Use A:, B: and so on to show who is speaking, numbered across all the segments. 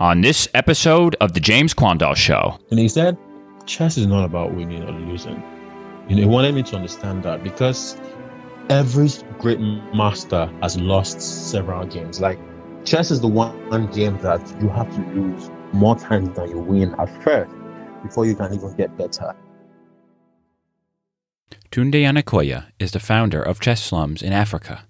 A: on this episode of The James Quandall Show.
B: And he said, chess is not about winning or losing. You know, he wanted me to understand that because every great master has lost several games. Like chess is the one game that you have to lose more times than you win at first before you can even get better.
A: Tunde Onakoya is the founder of Chess Slums in Africa,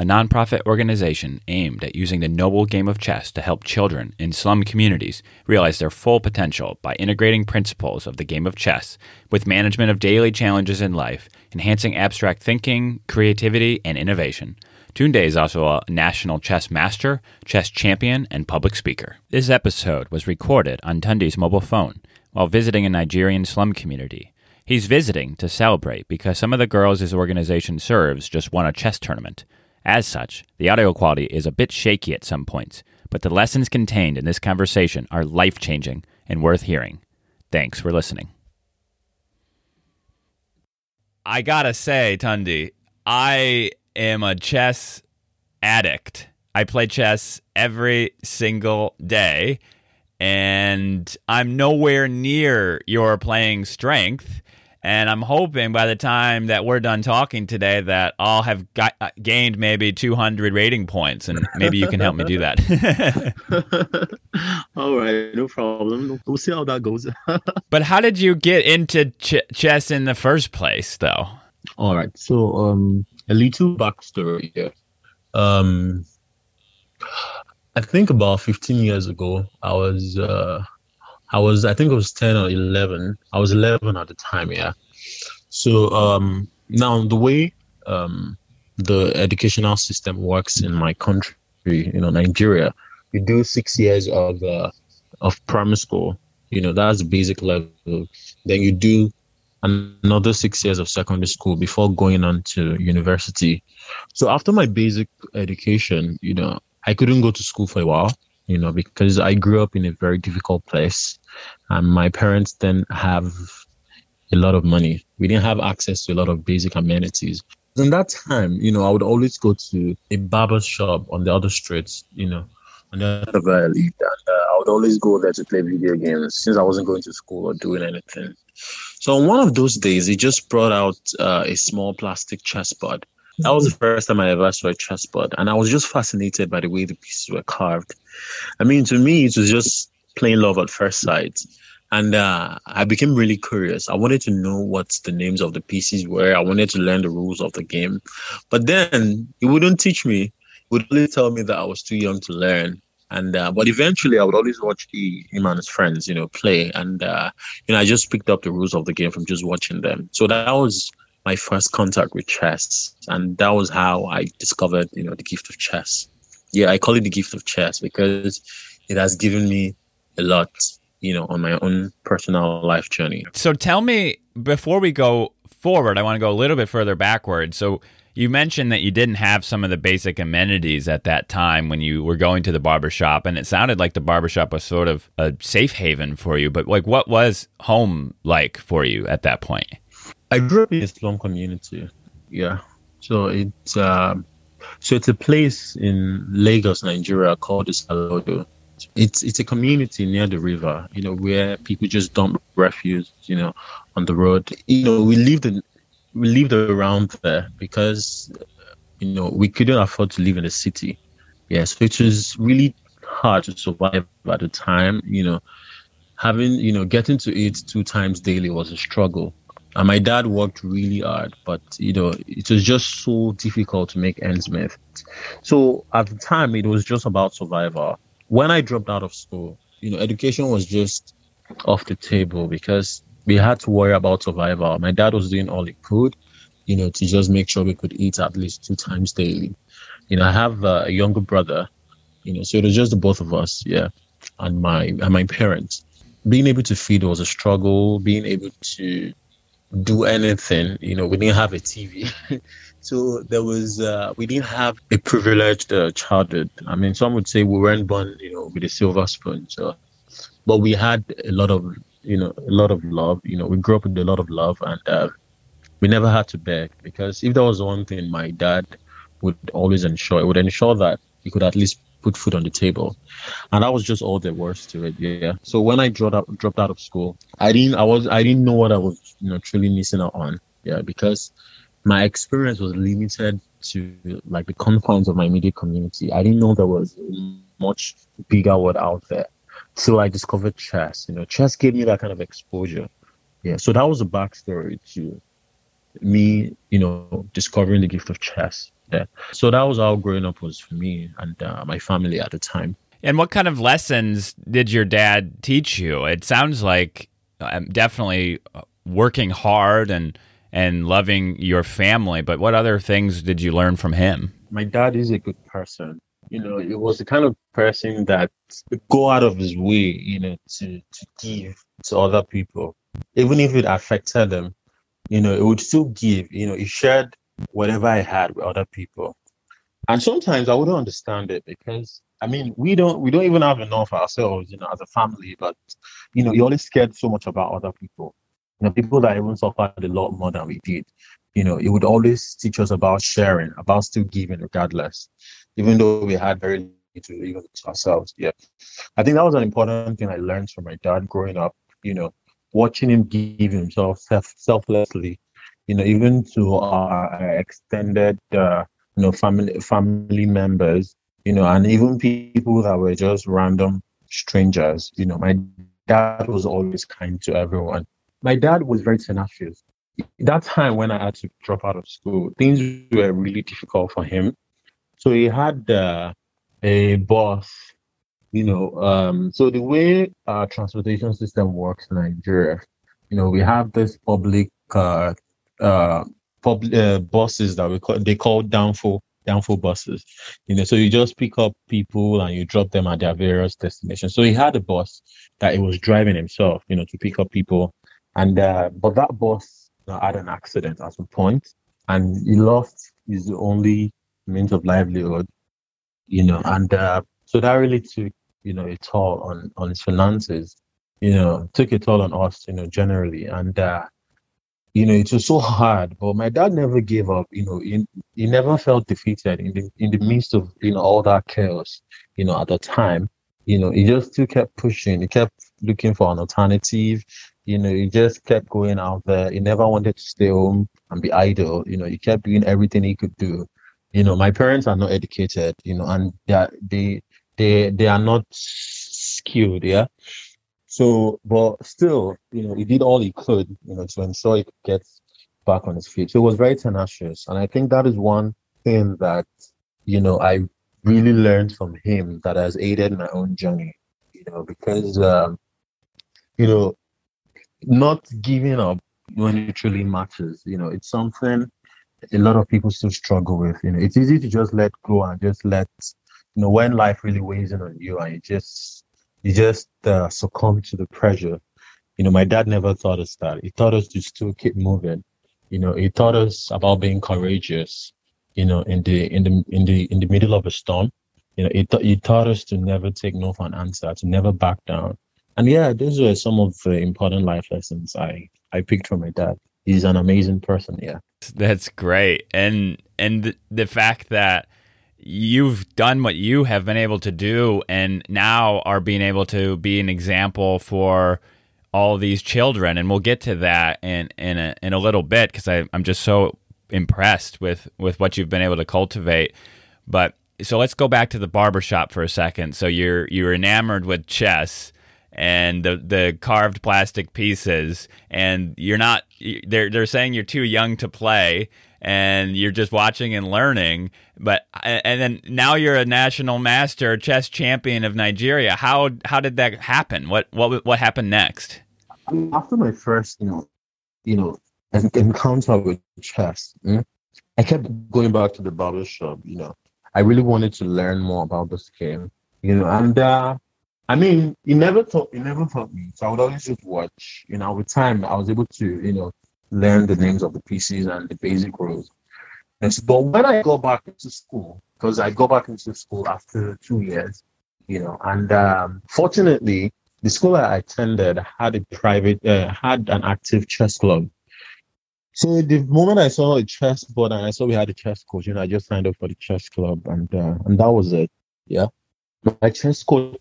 A: a nonprofit organization aimed at using the noble game of chess to help children in slum communities realize their full potential by integrating principles of the game of chess with management of daily challenges in life, enhancing abstract thinking, creativity, and innovation. Tunde is also a national chess master, chess champion, and public speaker. This episode was recorded on Tunde's mobile phone while visiting a Nigerian slum community. He's visiting to celebrate because some of the girls his organization serves just won a chess tournament. As such, the audio quality is a bit shaky at some points, but the lessons contained in this conversation are life changing and worth hearing. Thanks for listening. I gotta say, Tunde, I am a chess addict. I play chess every single day, and I'm nowhere near your playing strength. And I'm hoping by the time that we're done talking today that I'll have got, uh, gained maybe 200 rating points, and maybe you can help me do that.
B: All right, no problem. We'll see how that goes.
A: but how did you get into ch- chess in the first place, though?
B: All right, so um, a little backstory here. Um, I think about 15 years ago, I was uh, I was, I think it was 10 or 11. I was 11 at the time, yeah. So um, now the way um, the educational system works in my country, you know, Nigeria, you do six years of uh, of primary school. You know, that's basic level. Then you do another six years of secondary school before going on to university. So after my basic education, you know, I couldn't go to school for a while you know, because I grew up in a very difficult place. And my parents didn't have a lot of money. We didn't have access to a lot of basic amenities. In that time, you know, I would always go to a barber shop on the other streets, you know, on the other valley. And uh, I would always go there to play video games since I wasn't going to school or doing anything. So on one of those days, he just brought out uh, a small plastic chessboard. That was the first time I ever saw a chessboard, and I was just fascinated by the way the pieces were carved. I mean, to me, it was just plain love at first sight. And uh, I became really curious. I wanted to know what the names of the pieces were. I wanted to learn the rules of the game. But then he wouldn't teach me. He would only tell me that I was too young to learn. And uh, but eventually, I would always watch the, him and his friends, you know, play. And uh, you know, I just picked up the rules of the game from just watching them. So that was my first contact with chess, and that was how I discovered, you know, the gift of chess yeah, I call it the gift of chess because it has given me a lot, you know, on my own personal life journey.
A: So tell me, before we go forward, I want to go a little bit further backward. So you mentioned that you didn't have some of the basic amenities at that time when you were going to the barbershop, and it sounded like the barbershop was sort of a safe haven for you. But like, what was home like for you at that point?
B: I grew up in a slum community. Yeah, so it's um, so it's a place in Lagos, Nigeria called Isalodo. It's it's a community near the river, you know, where people just dump refuse, you know, on the road. You know, we lived in, we lived around there because you know we couldn't afford to live in the city. Yes, which was really hard to survive at the time. You know, having you know getting to eat two times daily was a struggle and my dad worked really hard, but you know, it was just so difficult to make ends meet. So at the time, it was just about survival. When I dropped out of school, you know, education was just off the table because we had to worry about survival. My dad was doing all he could, you know, to just make sure we could eat at least two times daily. You know, I have uh, a younger brother, you know, so it was just the both of us, yeah, and my and my parents. Being able to feed was a struggle. Being able to do anything. You know, we didn't have a TV. so there was, uh, we didn't have a privileged uh, childhood. I mean, some would say we weren't born, you know, with a silver spoon. So, but we had a lot of, you know, a lot of love. You know, we grew up with a lot of love and uh, we never had to beg because if there was one thing my dad would always ensure, it would ensure that he could at least put food on the table, and that was just all there was to it. Yeah. So when I dropped out, dropped out of school, I didn't I was I didn't know what I was you know truly missing out on. Yeah, because my experience was limited to like the confines of my immediate community. I didn't know there was much bigger world out there. So I discovered chess. You know, chess gave me that kind of exposure. Yeah. So that was a backstory to me, you know, discovering the gift of chess. Yeah. So that was how growing up was for me and uh, my family at the time.
A: And what kind of lessons did your dad teach you? It sounds like um, definitely working hard and and loving your family, but what other things did you learn from him?
B: My dad is a good person. You know, it was the kind of person that go out of his way, you know, to to give to other people, even if it affected them. You know, it would still give. You know, he shared whatever I had with other people. And sometimes I wouldn't understand it because I mean we don't we don't even have enough ourselves, you know, as a family, but you know, you're always scared so much about other people. You know, people that even suffered a lot more than we did. You know, it would always teach us about sharing, about still giving regardless, even though we had very little even to ourselves. Yeah. I think that was an important thing I learned from my dad growing up, you know, watching him give himself self selflessly you know, even to our extended, uh, you know, family family members, you know, and even people that were just random strangers. You know, my dad was always kind to everyone. My dad was very tenacious. That time when I had to drop out of school, things were really difficult for him. So he had uh, a boss, you know. Um, so the way our transportation system works in Nigeria, you know, we have this public uh, uh, pub, uh, buses that we call they call danfo danfo buses. You know, so you just pick up people and you drop them at their various destinations. So he had a bus that he was driving himself, you know, to pick up people. And uh, but that bus had an accident at some point, and he lost his only means of livelihood. You know, and uh, so that really took you know a toll on on his finances. You know, took a toll on us, you know, generally, and uh, you know, it was so hard, but my dad never gave up. You know, he, he never felt defeated in the in the midst of you know all that chaos. You know, at the time, you know, he just still kept pushing. He kept looking for an alternative. You know, he just kept going out there. He never wanted to stay home and be idle. You know, he kept doing everything he could do. You know, my parents are not educated. You know, and they they they they are not skilled. Yeah, so, but still, you know, he did all he could, you know, to ensure he could get back on his feet. So it was very tenacious. And I think that is one thing that, you know, I really learned from him that has aided my own journey, you know, because, um, you know, not giving up when it truly matters, you know, it's something a lot of people still struggle with. You know, it's easy to just let go and just let, you know, when life really weighs in on you and you just you just uh, succumb to the pressure. You know, my dad never taught us that. He taught us to still keep moving. You know, he taught us about being courageous. You know, in the in the in the in the middle of a storm. You know, he, th- he taught us to never take no for an answer, to never back down. And yeah, those were some of the important life lessons I I picked from my dad. He's an amazing person. Yeah,
A: that's great. And and the, the fact that you've done what you have been able to do and now are being able to be an example for all these children. And we'll get to that in in a, in a little bit because I'm just so impressed with with what you've been able to cultivate. But so let's go back to the barbershop for a second. So you're you're enamored with chess and the the carved plastic pieces and you're not they're they're saying you're too young to play and you're just watching and learning. But and then now you're a national master chess champion of Nigeria. How how did that happen? What what what happened next?
B: After my first, you know, you know, encounter with chess, hmm, I kept going back to the barber shop. You know, I really wanted to learn more about this game. You know, and uh, I mean, he never taught he never taught me. So I would always just watch. You know, with time, I was able to, you know, learn the names of the pieces and the basic rules. And but when I go back into school, because I go back into school after two years, you know, and um, fortunately, the school I attended had a private, uh, had an active chess club. So the moment I saw a chess board and I saw we had a chess coach, you know, I just signed up for the chess club, and uh, and that was it. Yeah. my chess coach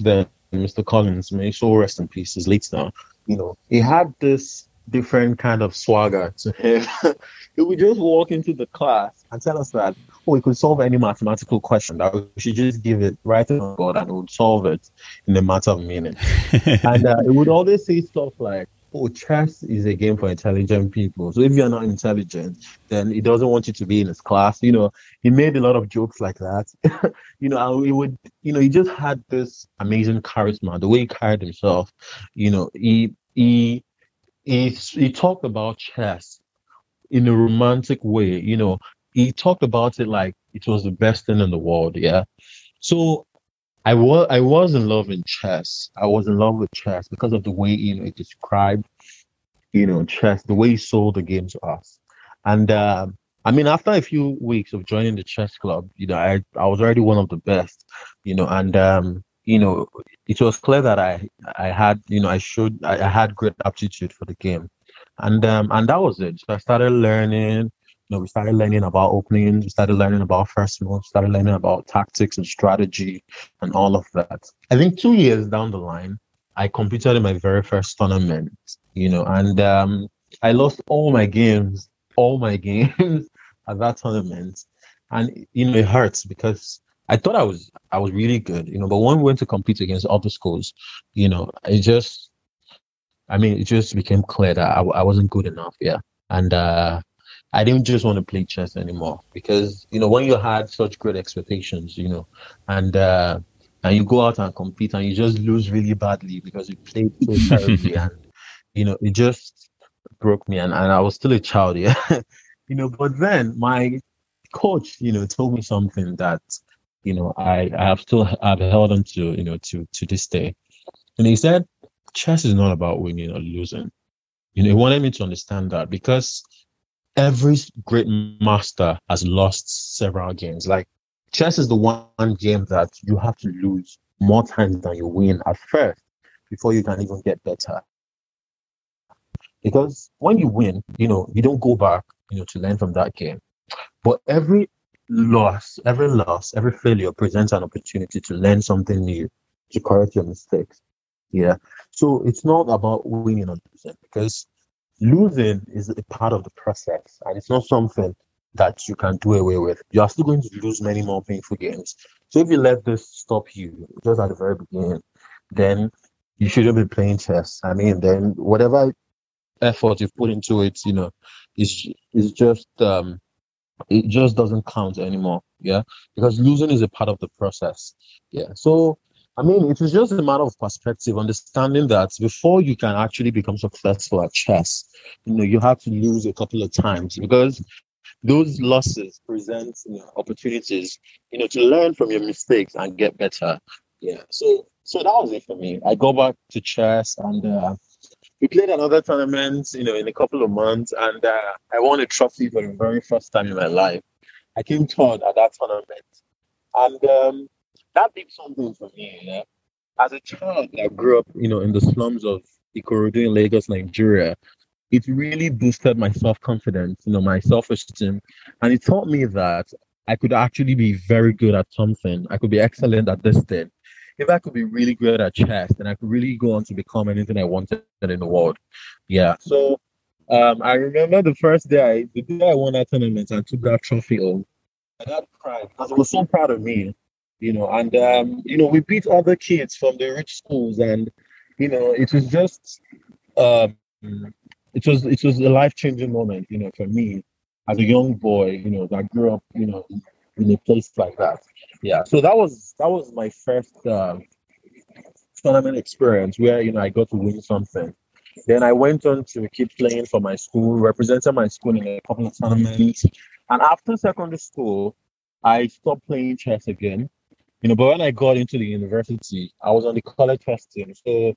B: then, Mr. Collins, may so rest in peace, is late now. You know, he had this different kind of swagger to him. he would just walk into the class and tell us that, oh, we could solve any mathematical question, that we should just give it right on board and we would solve it in a matter of minutes. and uh, he would always say stuff like, oh, chess is a game for intelligent people. So if you're not intelligent, then he doesn't want you to be in his class. You know, he made a lot of jokes like that. you know, he would, you know, he just had this amazing charisma, the way he carried himself. You know, he he he he talked about chess in a romantic way. You know, he talked about it like it was the best thing in the world. Yeah. So I was I was in love in chess. I was in love with chess because of the way you know it described, you know, chess, the way he sold the game to us. And uh, I mean, after a few weeks of joining the chess club, you know, I I was already one of the best, you know, and um, you know, it was clear that I I had you know I showed I, I had great aptitude for the game, and um, and that was it. So I started learning you know, we started learning about openings, we started learning about first move, started learning about tactics and strategy and all of that. I think two years down the line, I competed in my very first tournament, you know, and um, I lost all my games, all my games at that tournament. And you know, it hurts because I thought I was I was really good, you know, but when we went to compete against other schools, you know, it just I mean, it just became clear that I, I wasn't good enough, yeah. And uh I didn't just want to play chess anymore because you know when you had such great expectations, you know, and uh, and you go out and compete and you just lose really badly because you played so terribly and you know it just broke me and, and I was still a child, yeah, you know. But then my coach, you know, told me something that you know I I have still I've held on to you know to to this day, and he said chess is not about winning or losing. You know, he wanted me to understand that because every great master has lost several games. Like chess is the one game that you have to lose more times than you win at first before you can even get better. Because when you win, you know, you don't go back, you know, to learn from that game. But every loss, every loss, every failure presents an opportunity to learn something new, to correct your mistakes. Yeah. So it's not about winning or losing because losing is a part of the process and it's not something that you can do away with. You are still going to lose many more painful games. So if you let this stop you just at the very beginning, then you shouldn't be playing chess. I mean, then whatever effort you've put into it, you know, is is just um it just doesn't count anymore. Yeah. Because losing is a part of the process. Yeah. So I mean, it is just a matter of perspective, understanding that before you can actually become successful at chess, you know, you have to lose a couple of times because those losses present you know, opportunities, you know, to learn from your mistakes and get better. Yeah. So, so that was it for me. I go back to chess and uh, we played another tournament, you know, in a couple of months, and uh, I won a trophy for the very first time in my life. I came third at that tournament, and um, that did something for me. Yeah? As a child that grew up, you know, in the slums of Ikorodu in Lagos, Nigeria, it really boosted my self confidence, you know, my self esteem, and it taught me that I could actually be very good at something. I could be excellent at this thing. If I could be really good at chess, then I could really go on to become anything I wanted in the world. Yeah. So um, I remember the first day I the day I won that tournament and took that trophy home. My dad cried because he was so proud of me you know, and um, you know, we beat other kids from the rich schools, and you know, it was just, um, it was it was a life changing moment, you know, for me as a young boy, you know, that grew up, you know, in a place like that. Yeah, so that was that was my first uh, tournament experience where you know I got to win something. Then I went on to keep playing for my school, representing my school in a couple of tournaments. And after secondary school, I stopped playing chess again you know, but when I got into the university, I was on the college first team. So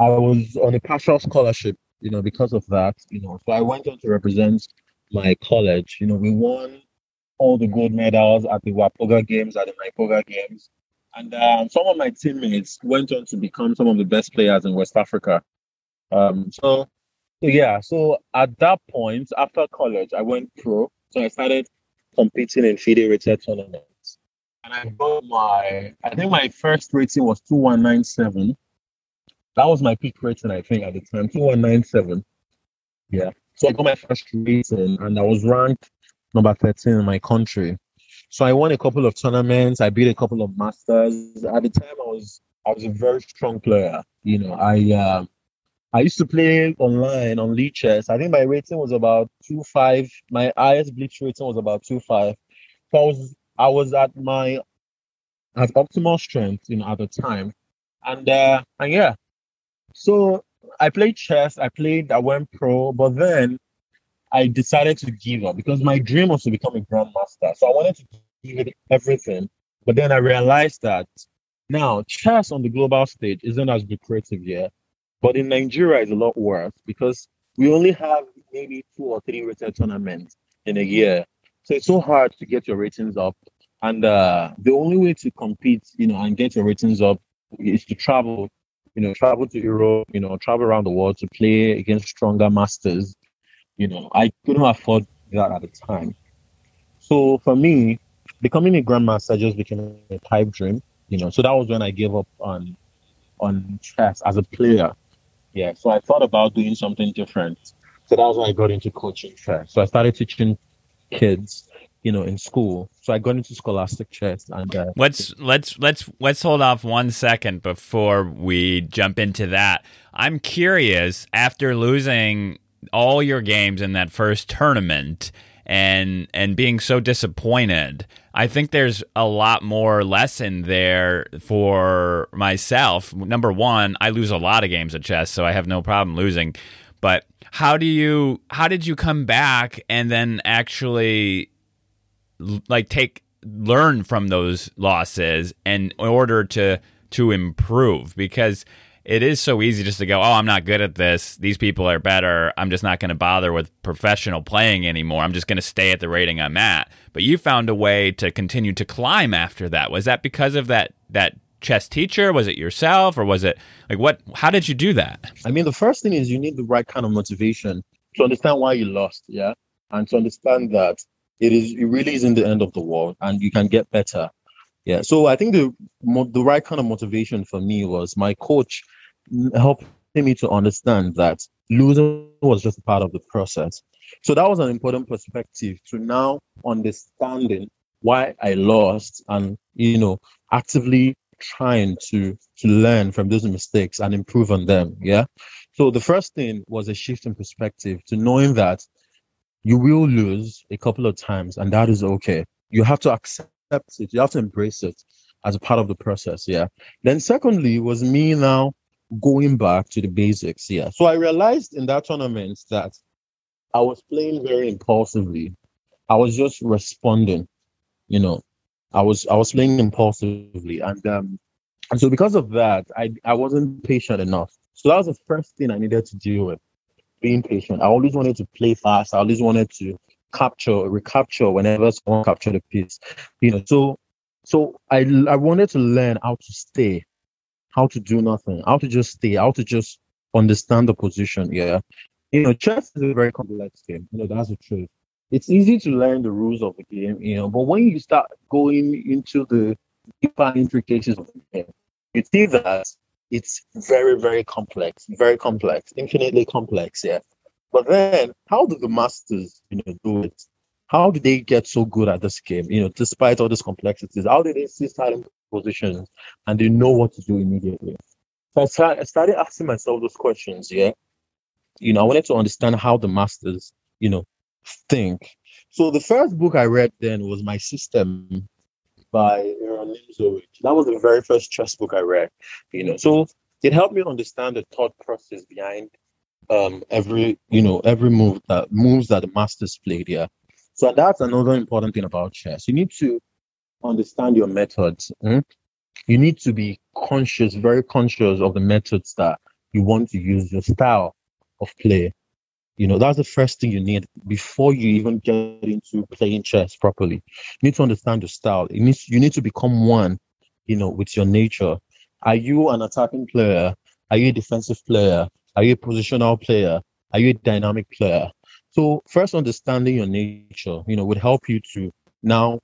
B: I was on a partial scholarship, you know, because of that, you know. So I went on to represent my college. You know, we won all the gold medals at the Wapoga Games, at the NIPOGA Games. And um, some of my teammates went on to become some of the best players in West Africa. Um, so, so yeah, so at that point, after college, I went pro. So I started competing in FIDE rated tournaments. and I got my, I think my first rating was 2197. That was my peak rating, I think, at the time, 2197. Yeah. So I got my first rating and I was ranked number 13 in my country. So I won a couple of tournaments. I beat a couple of masters. At the time, I was I was a very strong player. You know, I uh, I used to play online on Lichess. I think my rating was about two five. My highest Blitz rating was about two five. So I was I was at my at optimal strength, you know, at the time. And uh and yeah. So I played chess, I played, I went pro, but then I decided to give up because my dream was to become a grandmaster. So I wanted to give it everything. But then I realized that now chess on the global stage isn't as lucrative yet. But in Nigeria, it's a lot worse because we only have maybe two or three rated tournaments in a year. So it's so hard to get your ratings up. And uh, the only way to compete, you know, and get your ratings up is to travel, you know, travel to Europe, you know, travel around the world to play against stronger masters you know, I couldn't afford that at the time. So for me, becoming a grandmaster just became a pipe dream. You know, so that was when I gave up on on chess as a player. Yeah. So I thought about doing something different. So that was when I got into coaching chess. So I started teaching kids you know in school so i got into scholastic chess and uh,
A: let's let's let's let's hold off one second before we jump into that i'm curious after losing all your games in that first tournament and and being so disappointed. I think there's a lot more lesson there for myself. Number one, I lose a lot of games at chess, so I have no problem losing. But how do you how did you come back and then actually like take learn from those losses in order to to improve because it is so easy just to go, oh, I'm not good at this. These people are better. I'm just not going to bother with professional playing anymore. I'm just going to stay at the rating I'm at. But you found a way to continue to climb after that. Was that because of that that chess teacher? Was it yourself, or was it like what? How did you do that?
B: I mean, the first thing is you need the right kind of motivation to understand why you lost, yeah, and to understand that it is it really isn't the end of the world, and you can get better. Yeah. So I think the the right kind of motivation for me was my coach helping me to understand that losing was just part of the process. So that was an important perspective to now understanding why I lost and you know actively trying to to learn from those mistakes and improve on them. Yeah. So the first thing was a shift in perspective to knowing that you will lose a couple of times and that is okay. You have to accept it. You have to embrace it as a part of the process. Yeah. Then secondly was me now going back to the basics. Yeah. So I realized in that tournament that I was playing very impulsively. I was just responding, you know. I was I was playing impulsively and um and so because of that I I wasn't patient enough. So that was the first thing I needed to deal with. Being patient. I always wanted to play fast. I always wanted to capture, recapture whenever someone captured a piece. You know, so so I I wanted to learn how to stay how to do nothing, how to just stay, how to just understand the position. Yeah. You know, chess is a very complex game. You know, that's the truth. It's easy to learn the rules of the game, you know, but when you start going into the deeper intricacies of the game, you see that it's very, very complex, very complex, infinitely complex, yeah. But then, how do the masters, you know, do it? How do they get so good at this game? You know, despite all these complexities, how do they see certain positions and they know what to do immediately. So I started asking myself those questions. Yeah, you know, I wanted to understand how the masters, you know, think. So the first book I read then was My System by Aron Nimzowitsch. That was the very first chess book I read. You know, so it helped me understand the thought process behind um, every, you know, every move that moves that the masters played. Yeah. So that's another important thing about chess. You need to understand your methods. Hmm? You need to be conscious, very conscious of the methods that you want to use, your style of play. You know, that's the first thing you need before you even get into playing chess properly. You need to understand your style. You need, you need to become one, you know, with your nature. Are you an attacking player? Are you a defensive player? Are you a positional player? Are you a dynamic player? So first understanding your nature, you know, would help you to now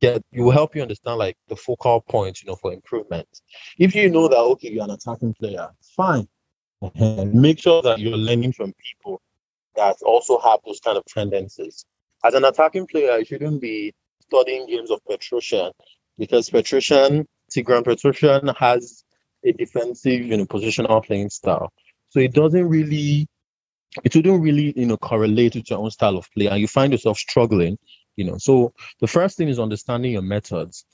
B: get you will help you understand like the focal points, you know, for improvement. If you know that okay, you're an attacking player, fine. And make sure that you're learning from people that also have those kind of tendencies. As an attacking player, you shouldn't be studying games of Petrosian because Petrosian, Tigran Petrosian has a defensive, you know, positional playing style. So it doesn't really, it wouldn't really, you know, correlate with your own style of play, and you find yourself struggling, you know. So the first thing is understanding your methods,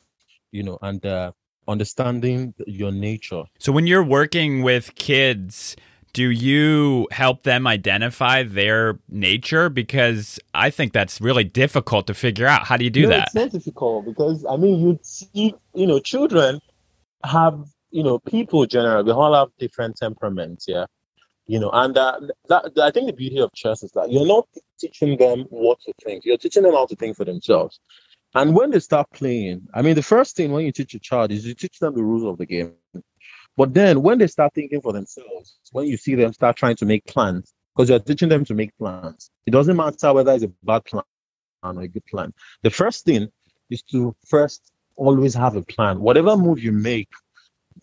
B: you know, and uh, understanding your nature.
A: So when you're working with kids, do you help them identify their nature? Because I think that's really difficult to figure out. How do you do
B: no,
A: that?
B: It's not difficult because I mean, you see, you know, children have you know, people generally, we all have different temperaments, yeah. You know, and uh, that, I think the beauty of chess is that you're not teaching them what to think, you're teaching them how to think for themselves. And when they start playing, I mean, the first thing when you teach a child is you teach them the rules of the game. But then when they start thinking for themselves, when you see them start trying to make plans, because you're teaching them to make plans, it doesn't matter whether it's a bad plan or a good plan. The first thing is to first always have a plan. Whatever move you make,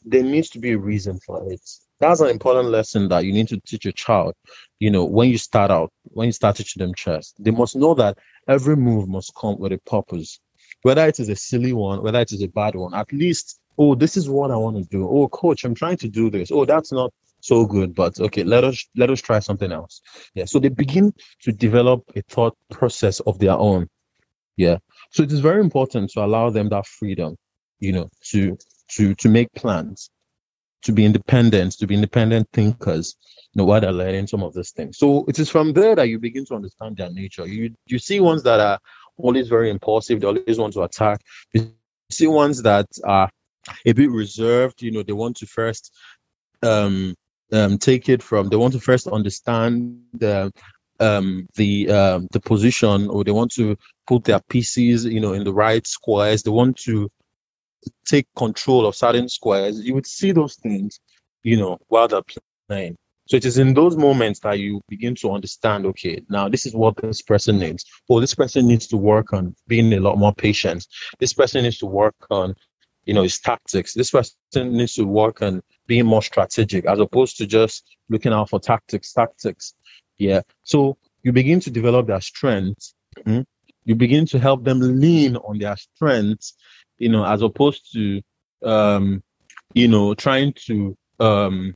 B: there needs to be a reason for it. That's an important lesson that you need to teach your child. You know, when you start out, when you start teaching them chess, they must know that every move must come with a purpose. Whether it is a silly one, whether it is a bad one, at least, oh, this is what I want to do. Oh, coach, I'm trying to do this. Oh, that's not so good, but okay, let us let us try something else. Yeah. So they begin to develop a thought process of their own. Yeah. So it is very important to allow them that freedom, you know, to to to make plans, to be independent, to be independent thinkers, you know, while they're learning some of these things. So it is from there that you begin to understand their nature. You you see ones that are always very impulsive, they always want to attack. You see ones that are a bit reserved, you know, they want to first um um take it from they want to first understand the um, the um, the position or they want to put their pieces you know in the right squares they want to take control of certain squares, you would see those things, you know, while they're playing. So it is in those moments that you begin to understand, okay, now this is what this person needs. Or this person needs to work on being a lot more patient. This person needs to work on, you know, his tactics. This person needs to work on being more strategic as opposed to just looking out for tactics, tactics. Yeah. So you begin to develop their strengths. Mm-hmm. You begin to help them lean on their strengths you know, as opposed to, um, you know, trying to um,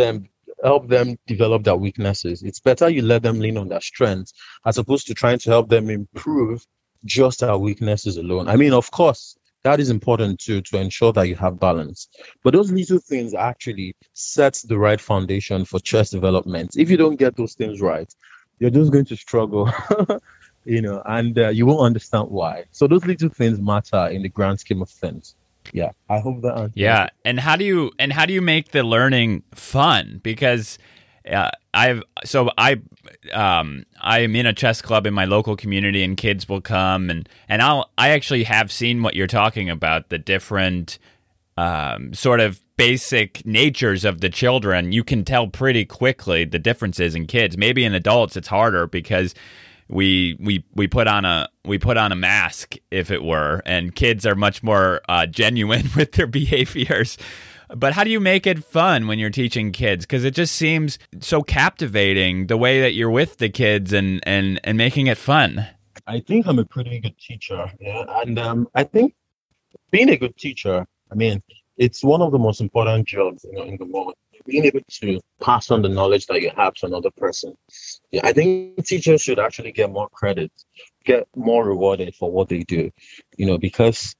B: um, help them develop their weaknesses. It's better you let them lean on their strengths as opposed to trying to help them improve just our weaknesses alone. I mean, of course, that is important too to ensure that you have balance. But those little things actually sets the right foundation for chess development. If you don't get those things right, you're just going to struggle you know, and uh, you won't understand why. So those little things matter in the grand scheme of things. Yeah, I hope that.
A: Yeah, and how do you and how do you make the learning fun? Because uh, I've so I um I am in a chess club in my local community, and kids will come and and I'll I actually have seen what you're talking about the different um, sort of basic natures of the children. You can tell pretty quickly the differences in kids. Maybe in adults it's harder because we we we put on a we put on a mask if it were and kids are much more uh, genuine with their behaviors. But how do you make it fun when you're teaching kids? Because it just seems so captivating the way that you're with the kids and and and making it fun.
B: I think i'm a pretty good teacher yeah and um, i think being a good teacher i mean it's one of the most important jobs you know, in the world being able to pass on the knowledge that you have to another person. Yeah, I think teachers should actually get more credit, get more rewarded for what they do, you know, because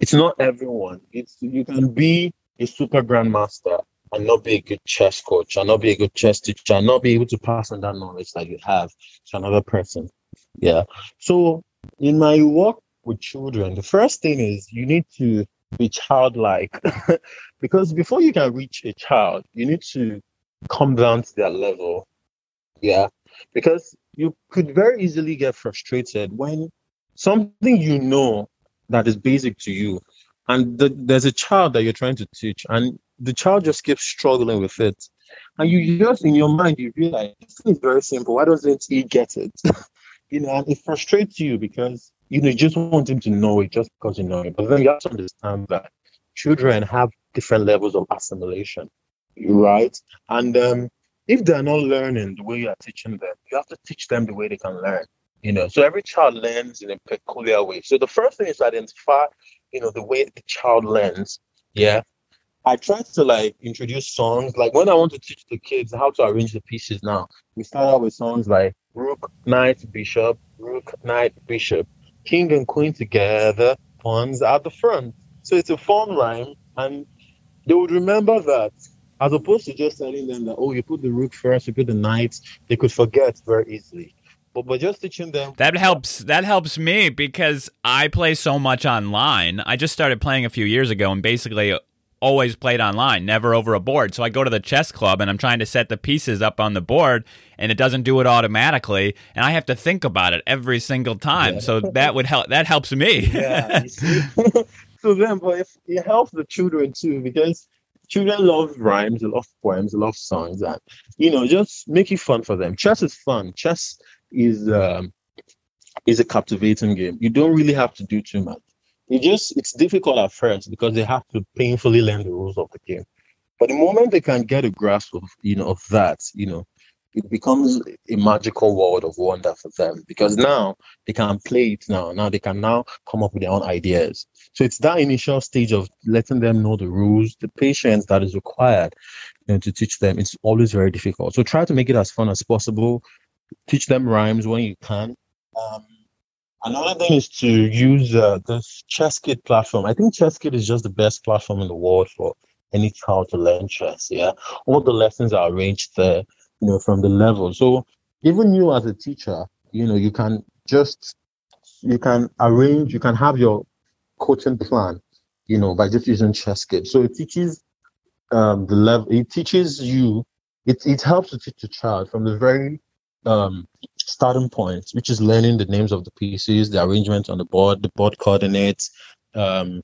B: it's not everyone. It's you can be a super grandmaster and not be a good chess coach, and not be a good chess teacher, and not be able to pass on that knowledge that you have to another person. Yeah. So in my work with children, the first thing is you need to be childlike. Because before you can reach a child you need to come down to their level. Yeah. Because you could very easily get frustrated when something you know that is basic to you and the, there's a child that you're trying to teach and the child just keeps struggling with it. And you just in your mind you realize this is very simple. Why doesn't he get it? You know and it frustrates you because you know, you just want him to know it just because you know it. But then you have to understand that children have different levels of assimilation, right? And um, if they're not learning the way you are teaching them, you have to teach them the way they can learn. You know, so every child learns in a peculiar way. So the first thing is to identify, you know, the way the child learns. Yeah. I try to like introduce songs. Like when I want to teach the kids how to arrange the pieces now, we start out with songs like Rook, Knight, Bishop, Rook, Knight, Bishop, King and Queen together, pawns at the front. So it's a fun rhyme, and they would remember that as opposed to just telling them that, oh, you put the rook first, you put the knight, they could forget very easily. But by just teaching them
A: That helps that helps me because I play so much online. I just started playing a few years ago and basically always played online, never over a board. So I go to the chess club and I'm trying to set the pieces up on the board and it doesn't do it automatically and I have to think about it every single time.
B: Yeah.
A: So that would help that helps me.
B: yeah, so then, but if it helps the children too, because children love rhymes, they love poems, they love songs, and you know, just make it fun for them. Chess is fun. Chess is um, is a captivating game. You don't really have to do too much. You just it's difficult at first because they have to painfully learn the rules of the game. But the moment they can get a grasp of you know of that, you know, it becomes a magical world of wonder for them because now they can play it now. Now they can now come up with their own ideas. So it's that initial stage of letting them know the rules, the patience that is required you know, to teach them. It's always very difficult. So try to make it as fun as possible. Teach them rhymes when you can. Um, another thing is to use uh, this ChessKid platform. I think ChessKid is just the best platform in the world for any child to learn chess. Yeah, all the lessons are arranged there you know, from the level. So even you as a teacher, you know, you can just you can arrange, you can have your coaching plan, you know, by just using ChessKid. So it teaches um, the level. It teaches you. It it helps to teach the child from the very um, starting point, which is learning the names of the pieces, the arrangement on the board, the board coordinates, um,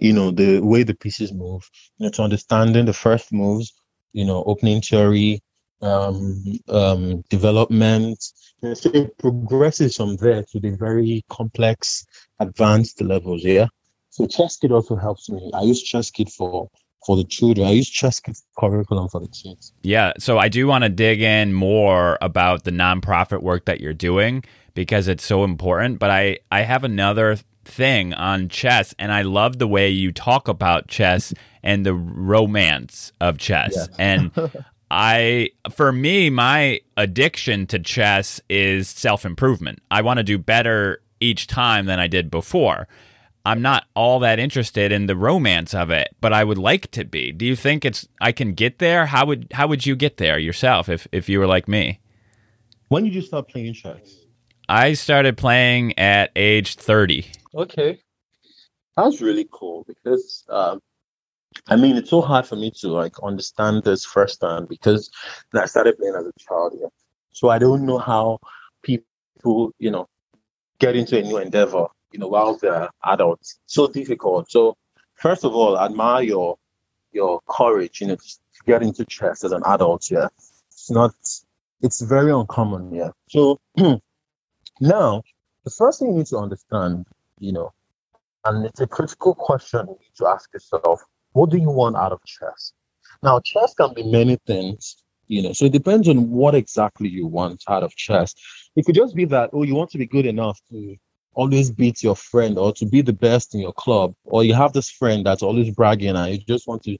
B: you know, the way the pieces move, you know, to understanding the first moves, you know, opening theory, um, um, development. And so it progresses from there to the very complex, advanced levels. Yeah. So ChessKid also helps me. I use ChessKid for for the children. I use ChessKid curriculum for the kids.
A: Yeah, so I do want to dig in more about the nonprofit work that you're doing because it's so important. But I I have another thing on chess, and I love the way you talk about chess and the romance of chess.
B: Yes.
A: And I, for me, my addiction to chess is self improvement. I want to do better each time than I did before. I'm not all that interested in the romance of it, but I would like to be. Do you think it's I can get there? How would how would you get there yourself if if you were like me?
B: When did you start playing chess?
A: I started playing at age 30.
B: Okay. That's really cool because um, I mean it's so hard for me to like understand this firsthand because I started playing as a child, yeah. So I don't know how people, you know, get into a new endeavor, you know, while they're adults. So difficult. So first of all, admire your your courage, you know, to get into chess as an adult, yeah. It's not it's very uncommon, yeah. So now the first thing you need to understand, you know, and it's a critical question you need to ask yourself, what do you want out of chess? Now, chess can be many things, you know, so it depends on what exactly you want out of chess. It could just be that, oh, you want to be good enough to always beat your friend or to be the best in your club, or you have this friend that's always bragging and you just want to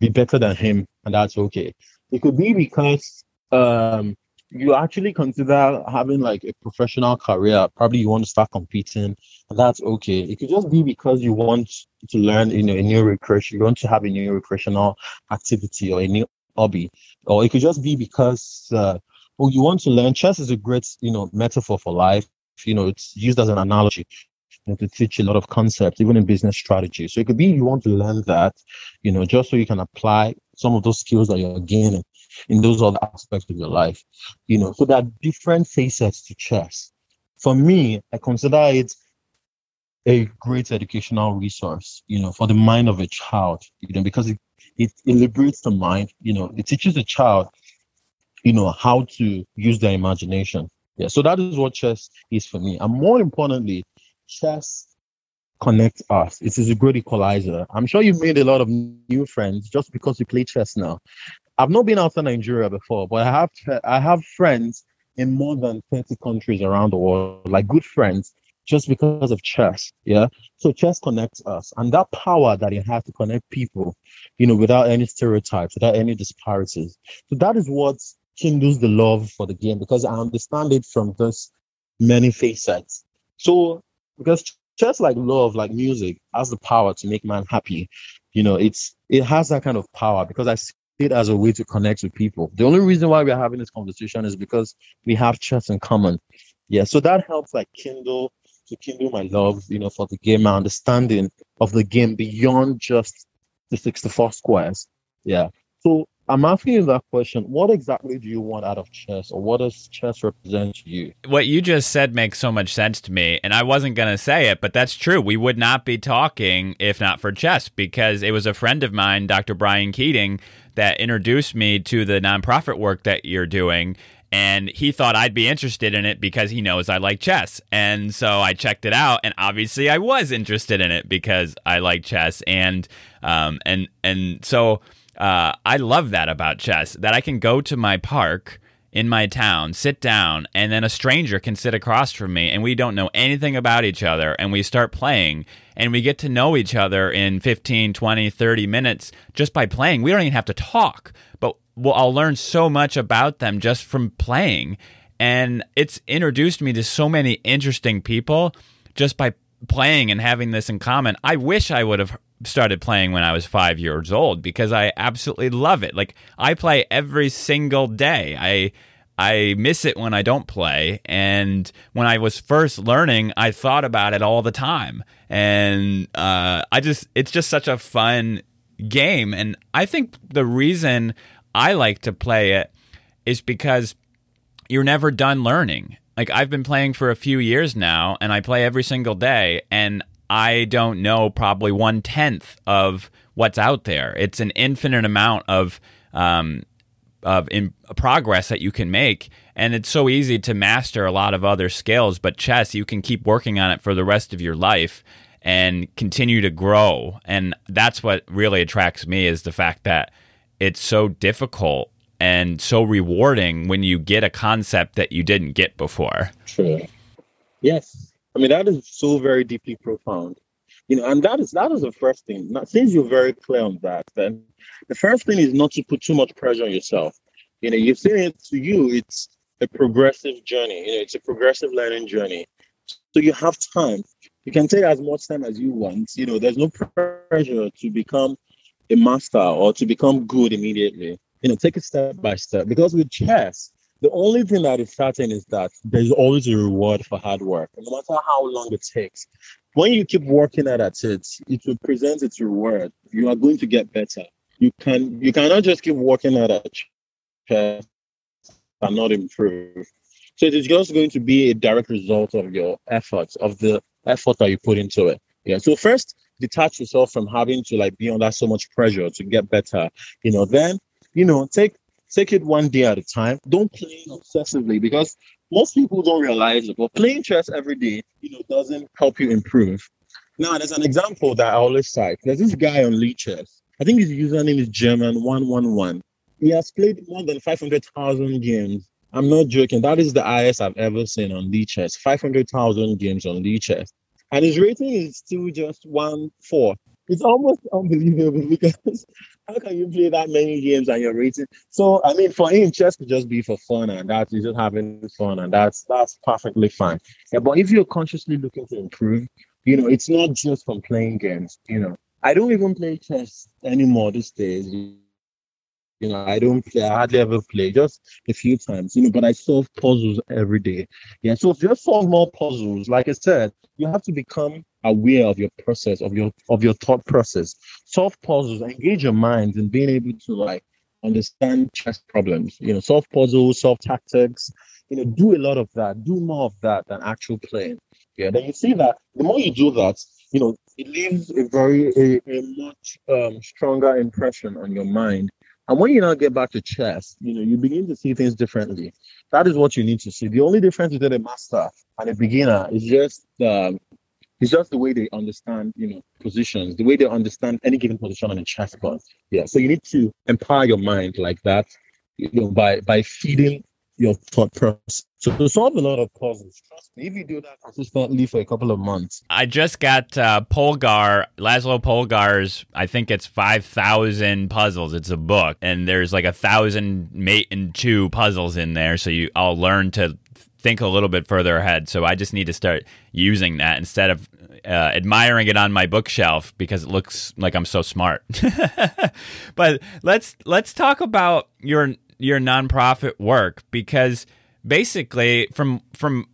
B: be better than him, and that's okay. It could be because um, you actually consider having like a professional career. Probably you want to start competing, and that's okay. It could just be because you want to learn, you know, a new recreation. You want to have a new recreational activity or a new hobby, or it could just be because uh, well, you want to learn. Chess is a great, you know, metaphor for life. You know, it's used as an analogy you know, to teach a lot of concepts, even in business strategy. So it could be you want to learn that, you know, just so you can apply some of those skills that you're gaining in those other aspects of your life. You know, so there are different facets to chess. For me, I consider it a great educational resource, you know, for the mind of a child, you know, because it, it, it liberates the mind, you know, it teaches the child, you know, how to use their imagination. Yeah, so that is what chess is for me. And more importantly, chess connects us. It is a great equalizer. I'm sure you've made a lot of new friends just because you play chess now. I've not been outside Nigeria before, but I have I have friends in more than 30 countries around the world, like good friends, just because of chess. Yeah. So chess connects us. And that power that it has to connect people, you know, without any stereotypes, without any disparities. So that is what kindles the love for the game because I understand it from this many facets. So because chess like love, like music, has the power to make man happy. You know, it's it has that kind of power because I see it as a way to connect with people. The only reason why we're having this conversation is because we have chess in common. Yeah, so that helps like kindle to kindle my love, you know, for the game, my understanding of the game beyond just the 64 squares. Yeah. So I'm asking you that question. What exactly do you want out of chess, or what does chess represent to you?
A: What you just said makes so much sense to me, and I wasn't going to say it, but that's true. We would not be talking if not for chess, because it was a friend of mine, Dr. Brian Keating, that introduced me to the nonprofit work that you're doing. And he thought I'd be interested in it because he knows I like chess. And so I checked it out, and obviously I was interested in it because I like chess. And um, and and so uh, I love that about chess that I can go to my park in my town, sit down, and then a stranger can sit across from me, and we don't know anything about each other, and we start playing, and we get to know each other in 15, 20, 30 minutes just by playing. We don't even have to talk, but well, I'll learn so much about them just from playing. And it's introduced me to so many interesting people just by playing and having this in common. I wish I would have started playing when I was five years old because I absolutely love it. Like I play every single day. I I miss it when I don't play. And when I was first learning, I thought about it all the time. And uh, I just it's just such a fun game. And I think the reason I like to play it is because you're never done learning. Like I've been playing for a few years now, and I play every single day, and I don't know probably one tenth of what's out there. It's an infinite amount of um, of in progress that you can make, and it's so easy to master a lot of other skills. But chess, you can keep working on it for the rest of your life and continue to grow. And that's what really attracts me is the fact that it's so difficult and so rewarding when you get a concept that you didn't get before.
B: True. Yes, I mean, that is so very deeply profound. You know, and that is that is the first thing. Now, since you're very clear on that, then the first thing is not to put too much pressure on yourself. You know, you've seen it to you, it's a progressive journey. You know, it's a progressive learning journey. So you have time. You can take as much time as you want. You know, there's no pressure to become a master or to become good immediately. You know, take it step by step. Because with chess, the only thing that is certain is that there's always a reward for hard work, no matter how long it takes. When you keep working at it, it will present its reward. You are going to get better. You can you cannot just keep working at it and not improve. So it is just going to be a direct result of your efforts, of the effort that you put into it. Yeah. So first, detach yourself from having to like be under so much pressure to get better. You know, then you know, take take it one day at a time. Don't play obsessively because most people don't realize it. But playing chess every day, you know, doesn't help you improve. Now, there's an example that I always cite. There's this guy on Lichess. I think his username is German one one one. He has played more than five hundred thousand games. I'm not joking. That is the highest I've ever seen on Lichess. Five hundred thousand games on Lichess, and his rating is still just one four. It's almost unbelievable because how can you play that many games and you're rating? So I mean, for him, chess could just be for fun, and that's just having fun, and that's that's perfectly fine. Yeah, but if you're consciously looking to improve, you know, it's not just from playing games. You know, I don't even play chess anymore these days. You know, I don't play, I hardly ever play, just a few times, you know, but I solve puzzles every day. Yeah. So just solve more puzzles, like I said, you have to become aware of your process, of your of your thought process. Solve puzzles, engage your mind in being able to like understand chess problems, you know, solve puzzles, solve tactics, you know, do a lot of that, do more of that than actual playing. Yeah. Then you see that the more you do that, you know, it leaves a very a, a much um, stronger impression on your mind and when you now get back to chess, you know, you begin to see things differently. That is what you need to see. The only difference between a master and a beginner is just um, It's just the way they understand, you know, positions, the way they understand any given position on a chessboard. Yeah. So you need to empower your mind like that, you know, by by feeding your thought process. So to solve a lot of puzzles, trust me, if you do that consistently for a couple of months.
A: I just got uh, Polgar, Laszlo Polgar's, I think it's 5,000 puzzles. It's a book, and there's like a thousand mate and two puzzles in there. So you, I'll learn to think a little bit further ahead. So I just need to start using that instead of uh, admiring it on my bookshelf because it looks like I'm so smart. but let's let's talk about your your nonprofit work because basically from from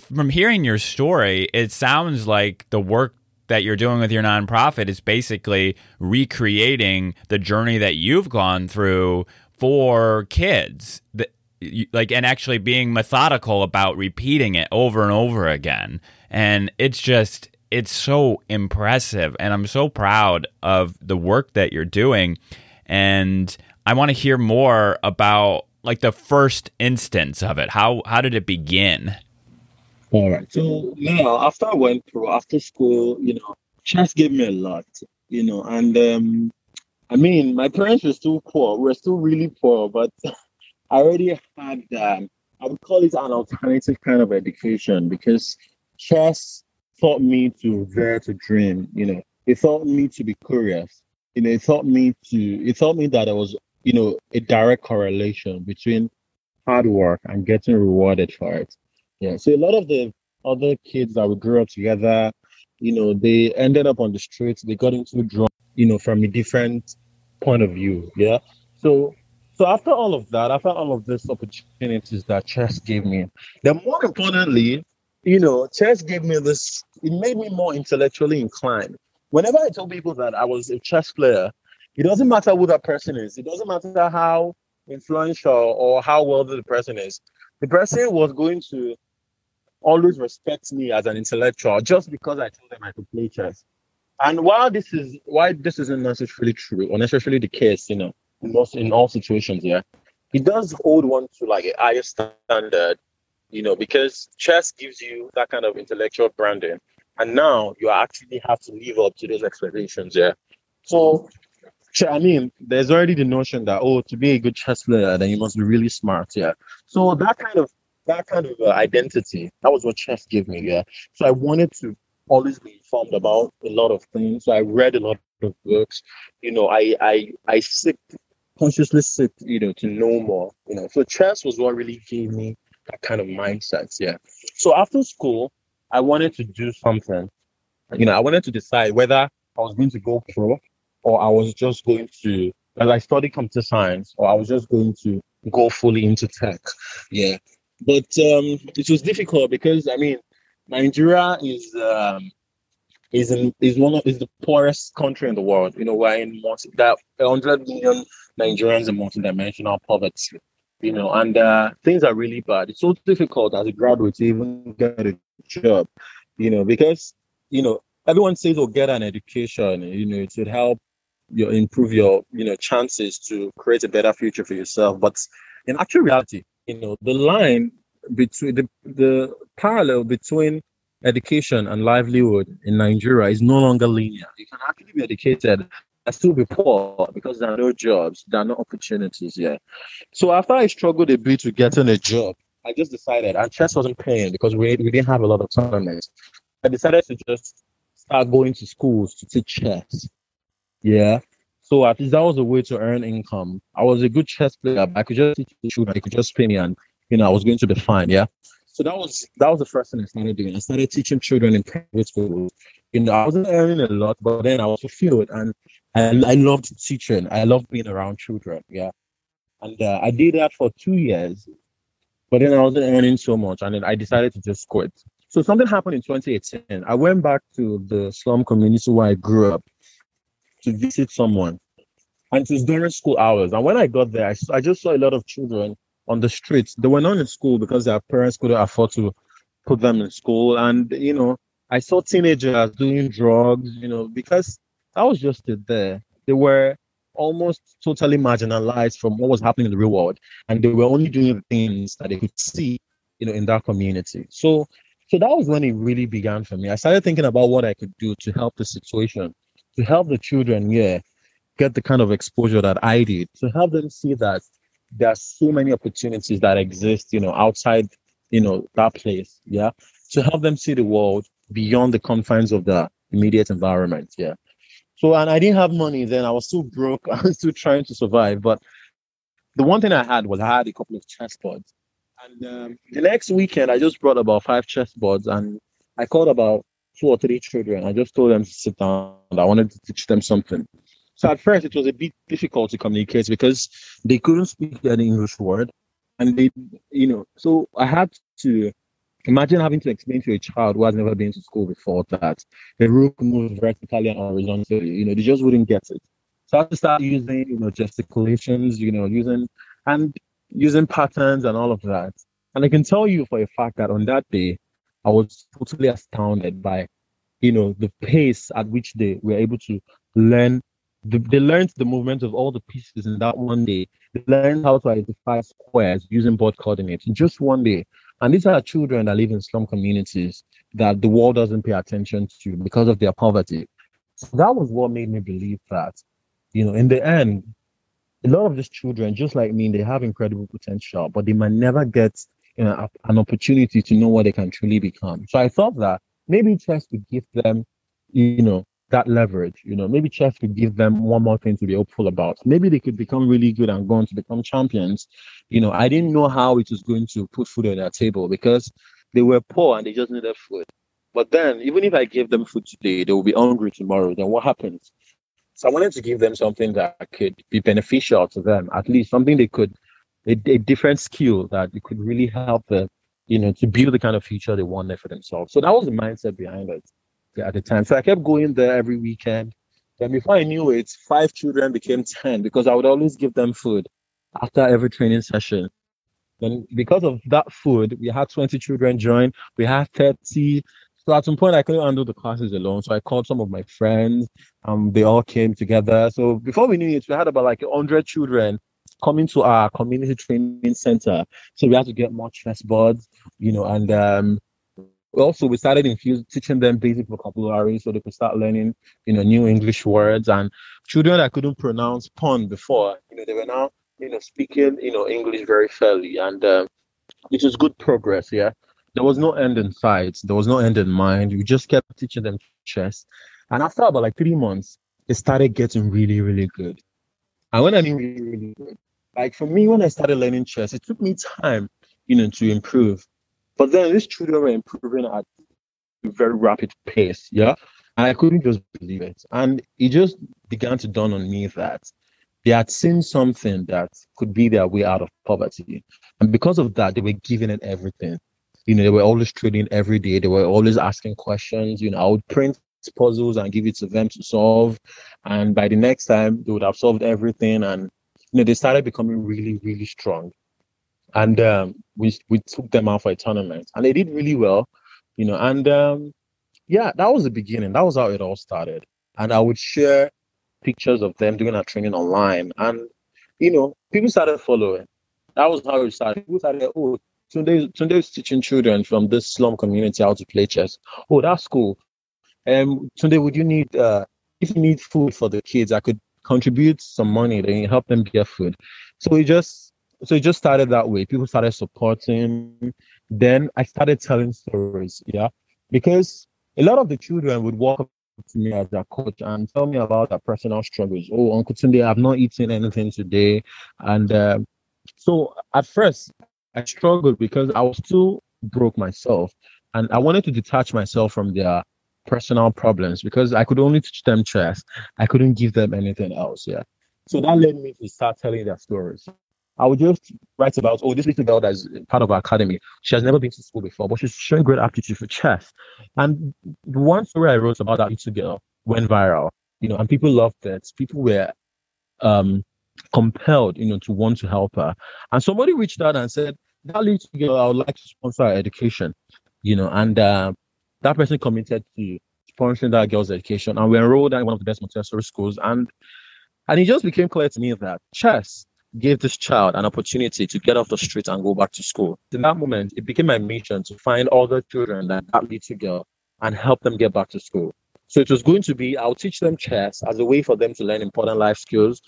A: from hearing your story, it sounds like the work that you're doing with your nonprofit is basically recreating the journey that you've gone through for kids. Like and actually being methodical about repeating it over and over again. And it's just it's so impressive. And i'm so proud of the work that you're doing. And i want to hear more about like the first instance of it how how did it begin
B: all right so now after i went through after school you know chess gave me a lot you know and um i mean my parents were still poor we we're still really poor but I already had, um, I would call it an alternative kind of education because chess taught me to dare to dream. You know, it taught me to be curious. You know, it taught me to, it taught me that I was, you know, a direct correlation between hard work and getting rewarded for it. Yeah. So a lot of the other kids that we grew up together, you know, they ended up on the streets. They got into drugs, you know, from a different point of view. Yeah. So so after all of that, after all of these opportunities that chess gave me, then more importantly, you know, chess gave me this, it made me more intellectually inclined. Whenever I told people that I was a chess player, it doesn't matter who that person is, it doesn't matter how influential or how wealthy the person is. The person was going to always respect me as an intellectual just because I told them I could play chess. And while this is why this isn't necessarily true or necessarily the case, you know, in most in all situations, yeah. it does hold one to like a higher standard, you know, because chess gives you that kind of intellectual branding. And now you actually have to live up to those expectations, yeah. So I mean, there's already the notion that oh, to be a good chess player, then you must be really smart, yeah. So that kind of that kind of uh, identity, that was what chess gave me, yeah. So I wanted to always be informed about a lot of things. So I read a lot of books. You know, I I I seek consciously seek, you know, to know more, you know. So chess was what really gave me that kind of mindset. Yeah. So after school, I wanted to do something. You know, I wanted to decide whether I was going to go pro or I was just going to, as I studied computer science, or I was just going to go fully into tech. Yeah. But um, it was difficult because I mean, Nigeria is um, is in is one of is the poorest country in the world. You know, we're in multi, that 100 million Nigerians in multidimensional poverty. You know, and uh, things are really bad. It's so difficult as a graduate to even get a job. You know, because you know everyone says, "Oh, get an education." You know, it should help you improve your you know chances to create a better future for yourself. But in actual reality, you know, the line between the the parallel between education and livelihood in Nigeria is no longer linear. You can actually be educated and still be poor because there are no jobs, there are no opportunities yet. So after I struggled a bit with getting a job, I just decided, and chess wasn't paying because we, we didn't have a lot of tournaments. I decided to just start going to schools to teach chess. Yeah. So at least that was a way to earn income. I was a good chess player. I could just teach the children. I could just pay me, and you know I was going to be fine. Yeah. So that was that was the first thing I started doing. I started teaching children in private schools. You know, I wasn't earning a lot, but then I was fulfilled, and I, I loved teaching. I loved being around children. Yeah, and uh, I did that for two years, but then I wasn't earning so much, and then I decided to just quit. So something happened in 2018. I went back to the slum community where I grew up to visit someone, and it was during school hours. And when I got there, I, I just saw a lot of children on the streets. They were not in school because their parents couldn't afford to put them in school. And, you know, I saw teenagers doing drugs, you know, because I was just there. They were almost totally marginalized from what was happening in the real world. And they were only doing the things that they could see, you know, in that community. So So that was when it really began for me. I started thinking about what I could do to help the situation, to help the children, yeah, get the kind of exposure that I did, to help them see that there are so many opportunities that exist, you know, outside, you know, that place, yeah, to help them see the world beyond the confines of the immediate environment, yeah. So, and I didn't have money then. I was still broke. I was still trying to survive. But the one thing I had was I had a couple of chessboards. And um, the next weekend, I just brought about five chessboards and I called about two or three children. I just told them to sit down. I wanted to teach them something. So at first, it was a bit difficult to communicate because they couldn't speak any English word. And they, you know, so I had to imagine having to explain to a child who has never been to school before that the rook moves vertically and horizontally. You know, they just wouldn't get it. So I had to start using, you know, gesticulations, you know, using and using patterns and all of that. And I can tell you for a fact that on that day, I was totally astounded by, you know, the pace at which they were able to learn. The, they learned the movement of all the pieces in that one day. They learned how to identify squares using board coordinates in just one day. And these are children that live in slum communities that the world doesn't pay attention to because of their poverty. So that was what made me believe that, you know, in the end, a lot of these children, just like me, they have incredible potential, but they might never get you know, an opportunity to know what they can truly become. So I thought that maybe chess could give them, you know, that leverage. You know, maybe chess could give them one more thing to be hopeful about. Maybe they could become really good and go on to become champions. You know, I didn't know how it was going to put food on their table because they were poor and they just needed food. But then, even if I gave them food today, they will be hungry tomorrow. Then what happens? So I wanted to give them something that could be beneficial to them, at least something they could, a, a different skill that it could really help them, you know, to build the kind of future they wanted for themselves. So that was the mindset behind it at the time. So I kept going there every weekend. Then before I knew it, five children became 10 because I would always give them food after every training session. Then because of that food, we had 20 children join. We had 30. So at some point, I couldn't handle the classes alone. So I called some of my friends. Um, they all came together. So before we knew it, we had about like 100 children coming to our community training center. So we had to get more chess boards, you know, and um, also we started infuse, teaching them basic vocabulary so they could start learning, you know, new English words. And children that couldn't pronounce pun before, you know, they were now, you know, speaking, you know, English very fairly, and uh, it was good progress. Yeah, there was no end in sight. There was no end in mind. We just kept teaching them chess, and after about like three months, it started getting really, really good. And when I mean really, really good, like for me, when I started learning chess, it took me time, you know, to improve but then these children were improving at a very rapid pace. Yeah. And I couldn't just believe it. And it just began to dawn on me that they had seen something that could be their way out of poverty. And because of that, they were giving it everything. You know, they were always trading every day. They were always asking questions. You know, I would print puzzles and give it to them to solve. And by the next time, they would have solved everything. And, you know, they started becoming really, really strong and um, we we took them out for a tournament, and they did really well, you know. And um, yeah, that was the beginning. That was how it all started. And I would share pictures of them doing our training online, and you know, people started following. That was how it started. People started, oh, Tunde, Tunde's teaching children from this slum community how to play chess. Oh, that's cool. Um, Tunde, would you need uh, if you need food for the kids, I could contribute some money, then help them get food. So we just so it just started that way. People started supporting. Then I started telling stories, yeah, because a lot of the children would walk up to me as a coach and tell me about their personal struggles. Oh, Uncle Tunde, I've not eaten anything today, and uh, so at first I struggled because I was too broke myself, and I wanted to detach myself from their personal problems because I could only teach them chess. I couldn't give them anything else. Yeah. So that led me to start telling their stories. I would just write about, oh, this little girl that's part of our academy. She has never been to school before, but she's showing great aptitude for chess. And the one story I wrote about that little girl went viral, you know, and people loved it. People were um, compelled, you know, to want to help her. And somebody reached out and said, that little girl, I would like to sponsor her education, you know, and uh, that person committed to sponsoring that girl's education. And we enrolled her in one of the best Montessori schools. And and it just became clear to me that chess gave this child an opportunity to get off the street and go back to school. In that moment, it became my mission to find other children like that little girl and help them get back to school. So it was going to be I'll teach them chess as a way for them to learn important life skills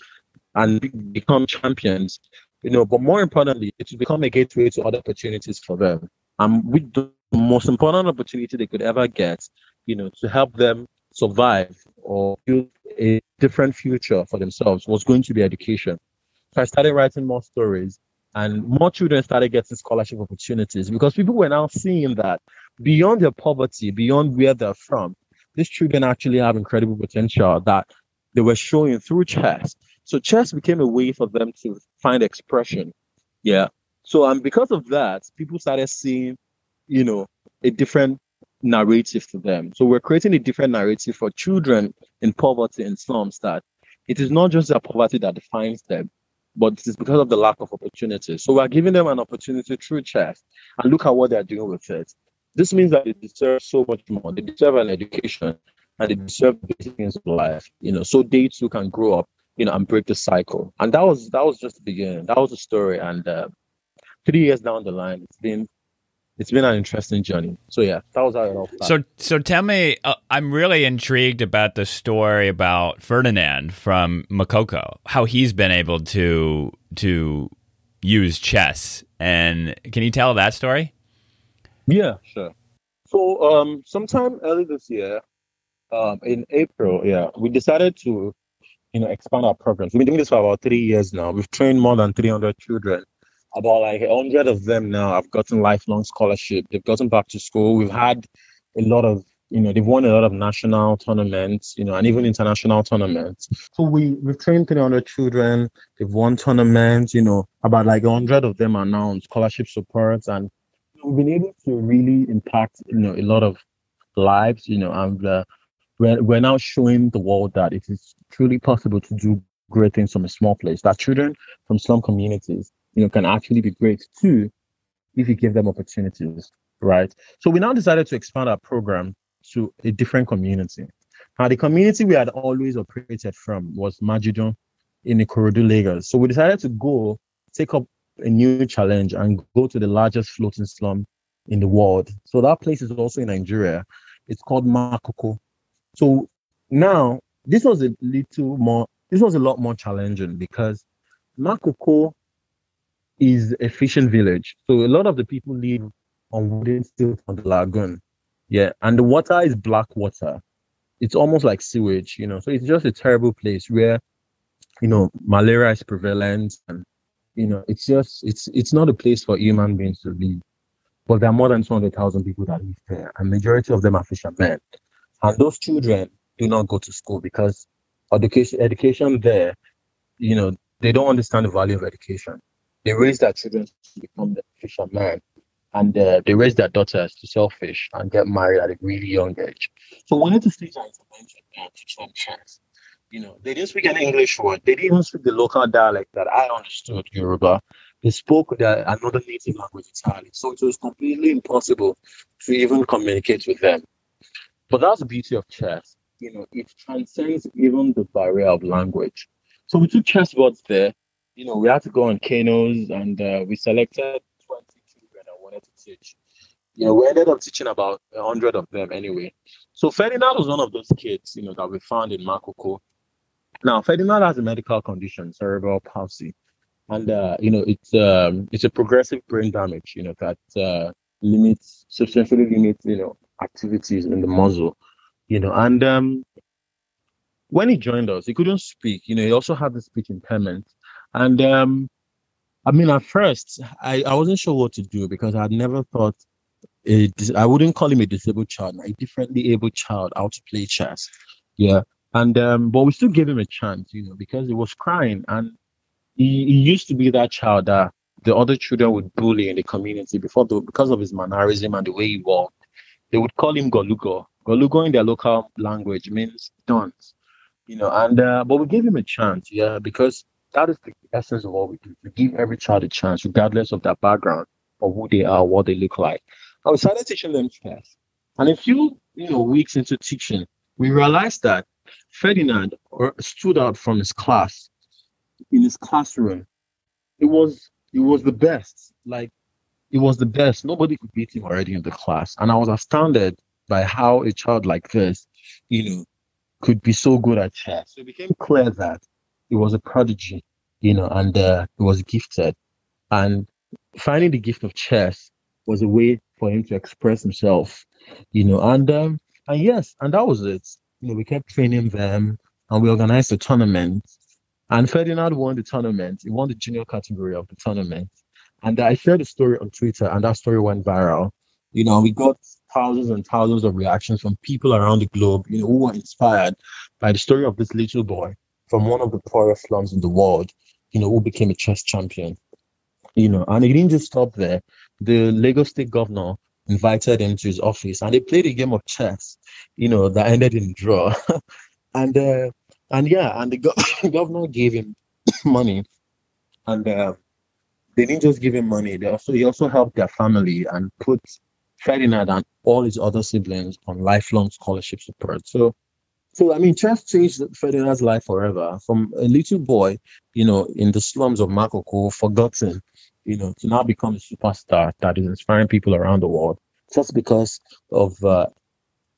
B: and be- become champions. You know, but more importantly, it will become a gateway to other opportunities for them. And with most important opportunity they could ever get, you know, to help them survive or build a different future for themselves was going to be education. So I started writing more stories and more children started getting scholarship opportunities because people were now seeing that beyond their poverty, beyond where they're from, these children actually have incredible potential that they were showing through chess. So chess became a way for them to find expression. Yeah. So and because of that, people started seeing, you know, a different narrative to them. So we're creating a different narrative for children in poverty and slums that it is not just their poverty that defines them, but it is because of the lack of opportunities. So we're giving them an opportunity through chess and look at what they're doing with it. This means that they deserve so much more. They deserve an education and they deserve basic things of life, you know, so they too can grow up, you know, and break the cycle. And that was that was just the beginning. That was the story. And uh, three years down the line, it's been it's been an interesting journey. So yeah, that was how it all.
A: So so tell me, uh, I'm really intrigued about the story about Ferdinand from Makoko, how he's been able to to use chess, and can you tell that story?
B: Yeah, sure. So um, sometime early this year, um, in April, yeah, we decided to you know expand our programs. We've been doing this for about three years now. We've trained more than 300 children about like a hundred of them now have gotten lifelong scholarship. They've gotten back to school. We've had a lot of, you know, they've won a lot of national tournaments, you know, and even international tournaments. So we we've trained 300 children. They've won tournaments. You know, about like a hundred of them are now on scholarship support, and we've been able to really impact, you know, a lot of lives. You know, and uh, we're we're now showing the world that it is truly possible to do great things from a small place. That children from slum communities you know, can actually be great too if you give them opportunities, right? So we now decided to expand our program to a different community. Now, the community we had always operated from was Majidun in Ikorodu, Lagos. So we decided to go take up a new challenge and go to the largest floating slum in the world. So that place is also in Nigeria. It's called Makoko. So now this was a little more, this was a lot more challenging because Makoko is a fishing village. So a lot of the people live on wooden stilts on the lagoon. Yeah. And the water is black water. It's almost like sewage, you know. So it's just a terrible place where, you know, malaria is prevalent and you know, it's just it's it's not a place for human beings to live. But there are more than 200,000 people that live there, and majority of them are fishermen. And those children do not go to school because education education there, you know, they don't understand the value of education they raise their children to become the fishermen and uh, they raise their daughters to sell fish and get married at a really young age. So we wanted to stage an intervention to teach them chess. You know, they didn't speak any English word. They didn't even speak the local dialect that I understood, Yoruba. They spoke their, another native language Italian. So it was completely impossible to even communicate with them. But that's the beauty of chess. You know, it transcends even the barrier of language. So we took chessboards there you know, we had to go on canoes and uh, we selected 20 children I wanted to teach. You know, we ended up teaching about 100 of them anyway. So Ferdinand was one of those kids, you know, that we found in Makoko. Now, Ferdinand has a medical condition, cerebral palsy. And, uh, you know, it's um, it's a progressive brain damage, you know, that uh, limits, substantially limits, you know, activities in the muzzle, you know. And um, when he joined us, he couldn't speak. You know, he also had the speech impairment. And um, I mean, at first, I, I wasn't sure what to do because I had never thought I wouldn't call him a disabled child, a differently able child how to play chess. Yeah. And um, but we still gave him a chance, you know, because he was crying and he, he used to be that child that the other children would bully in the community before the, because of his mannerism and the way he walked. They would call him Golugo. Golugo in their local language means dunce, you know. And uh, but we gave him a chance, yeah, because that is the essence of what we do. We give every child a chance, regardless of their background or who they are, what they look like. I started teaching them chess. And a few, you know, weeks into teaching, we realized that Ferdinand uh, stood out from his class in his classroom it was it was the best. Like it was the best. Nobody could beat him already in the class, and I was astounded by how a child like this, you know, could be so good at chess. So it became clear that he was a prodigy, you know, and uh, he was gifted. And finding the gift of chess was a way for him to express himself, you know, and um, and yes, and that was it. You know, we kept training them, and we organized a tournament. And Ferdinand won the tournament. He won the junior category of the tournament. And I shared the story on Twitter, and that story went viral. You know, we got thousands and thousands of reactions from people around the globe, you know, who were inspired by the story of this little boy from one of the poorest slums in the world, you know, who became a chess champion. You know, and he didn't just stop there. The Lagos State governor invited him to his office and they played a game of chess, you know, that ended in draw. and uh, and yeah, and the go- governor gave him money. And uh, they didn't just give him money, they also he also helped their family and put Ferdinand and all his other siblings on lifelong scholarship support. So so I mean, chess changed Ferdinand's life forever. From a little boy, you know, in the slums of Makoko, forgotten, you know, to now become a superstar that is inspiring people around the world, just because of uh,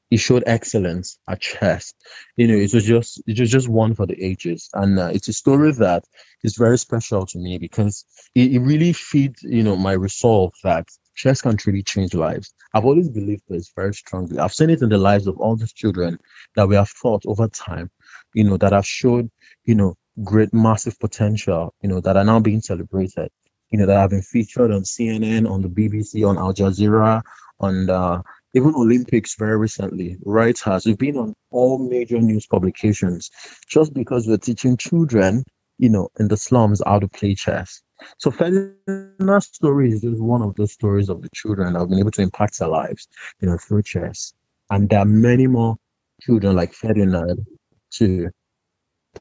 B: he showed excellence at chess. You know, it was just it was just one for the ages, and uh, it's a story that is very special to me because it, it really feeds you know my resolve that chess can truly change lives. I've always believed this very strongly. I've seen it in the lives of all these children that we have taught over time, you know, that have showed, you know, great, massive potential, you know, that are now being celebrated, you know, that have been featured on CNN, on the BBC, on Al Jazeera, on uh, even Olympics very recently. Reuters, we've been on all major news publications just because we're teaching children, you know, in the slums how to play chess. So Ferdinand's story is just one of those stories of the children that have been able to impact their lives, you know, through chess. And there are many more children like Ferdinand too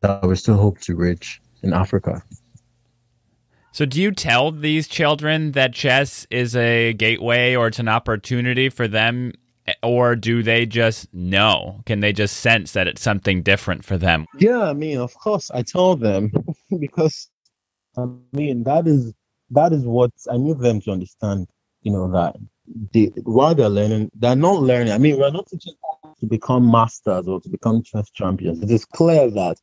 B: that we still hope to reach in Africa.
A: So, do you tell these children that chess is a gateway or it's an opportunity for them, or do they just know? Can they just sense that it's something different for them?
B: Yeah, I mean, of course, I tell them because I mean, that is that is what I need them to understand. You know that they while they're learning, they're not learning. I mean, we're not teaching to become masters or to become chess champions. It is clear that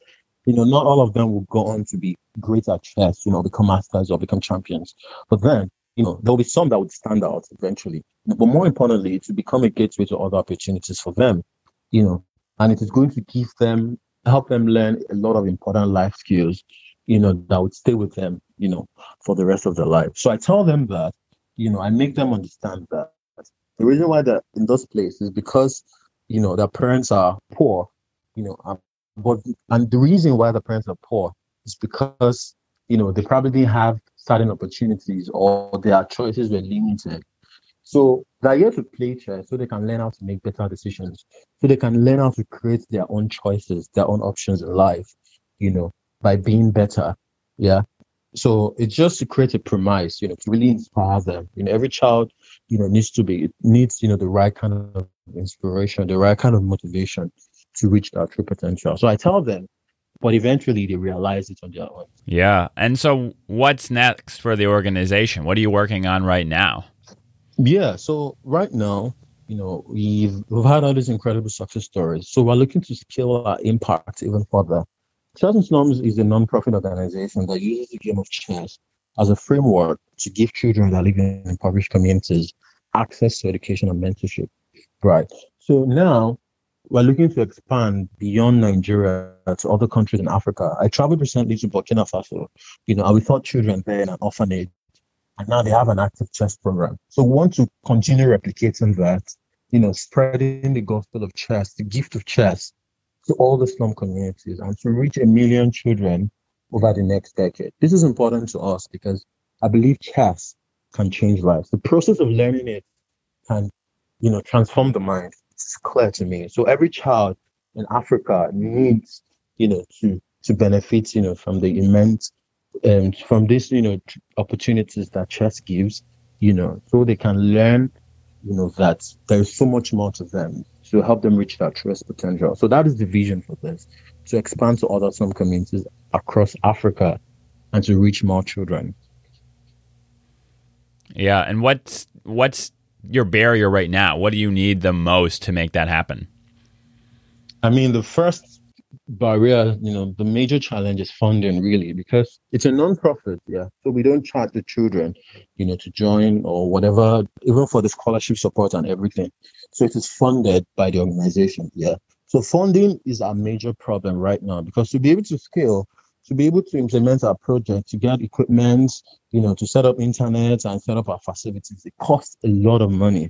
B: you know not all of them will go on to be great at chess. You know, become masters or become champions. But then you know there'll be some that would stand out eventually. But more importantly, to become a gateway to other opportunities for them. You know, and it is going to give them help them learn a lot of important life skills you know, that would stay with them, you know, for the rest of their life. So I tell them that, you know, I make them understand that the reason why they're in those places is because, you know, their parents are poor, you know, um, but and the reason why the parents are poor is because, you know, they probably didn't have certain opportunities or their choices were limited. So they're here to play chess so they can learn how to make better decisions, so they can learn how to create their own choices, their own options in life, you know by being better. Yeah. So it's just to create a premise, you know, to really inspire them. You know, every child, you know, needs to be it needs, you know, the right kind of inspiration, the right kind of motivation to reach their true potential. So I tell them, but eventually they realize it on their own.
A: Yeah. And so what's next for the organization? What are you working on right now?
B: Yeah. So right now, you know, we've we've had all these incredible success stories. So we're looking to scale our impact even further. Chess in Slums is a non-profit organization that uses the game of chess as a framework to give children that live in impoverished communities access to education and mentorship. Right. So now we're looking to expand beyond Nigeria to other countries in Africa. I traveled recently to Burkina Faso, you know, and we taught children there in an orphanage, and now they have an active chess program. So we want to continue replicating that, you know, spreading the gospel of chess, the gift of chess to all the slum communities and to reach a million children over the next decade. This is important to us because I believe chess can change lives. The process of learning it can, you know, transform the mind. It's clear to me. So every child in Africa needs, you know, to to benefit, you know, from the immense, um, from this, you know, opportunities that chess gives, you know, so they can learn, you know, that there's so much more to them to help them reach their truest potential. So that is the vision for this, to expand to other slum communities across Africa and to reach more children.
A: Yeah, and what's what's your barrier right now? What do you need the most to make that happen?
B: I mean, the first barrier, you know, the major challenge is funding, really, because it's a non-profit, yeah. So we don't charge the children, you know, to join or whatever, even for the scholarship support and everything. So it is funded by the organization, yeah. So funding is our major problem right now because to be able to scale, to be able to implement our project, to get equipment, you know, to set up internet and set up our facilities, it costs a lot of money.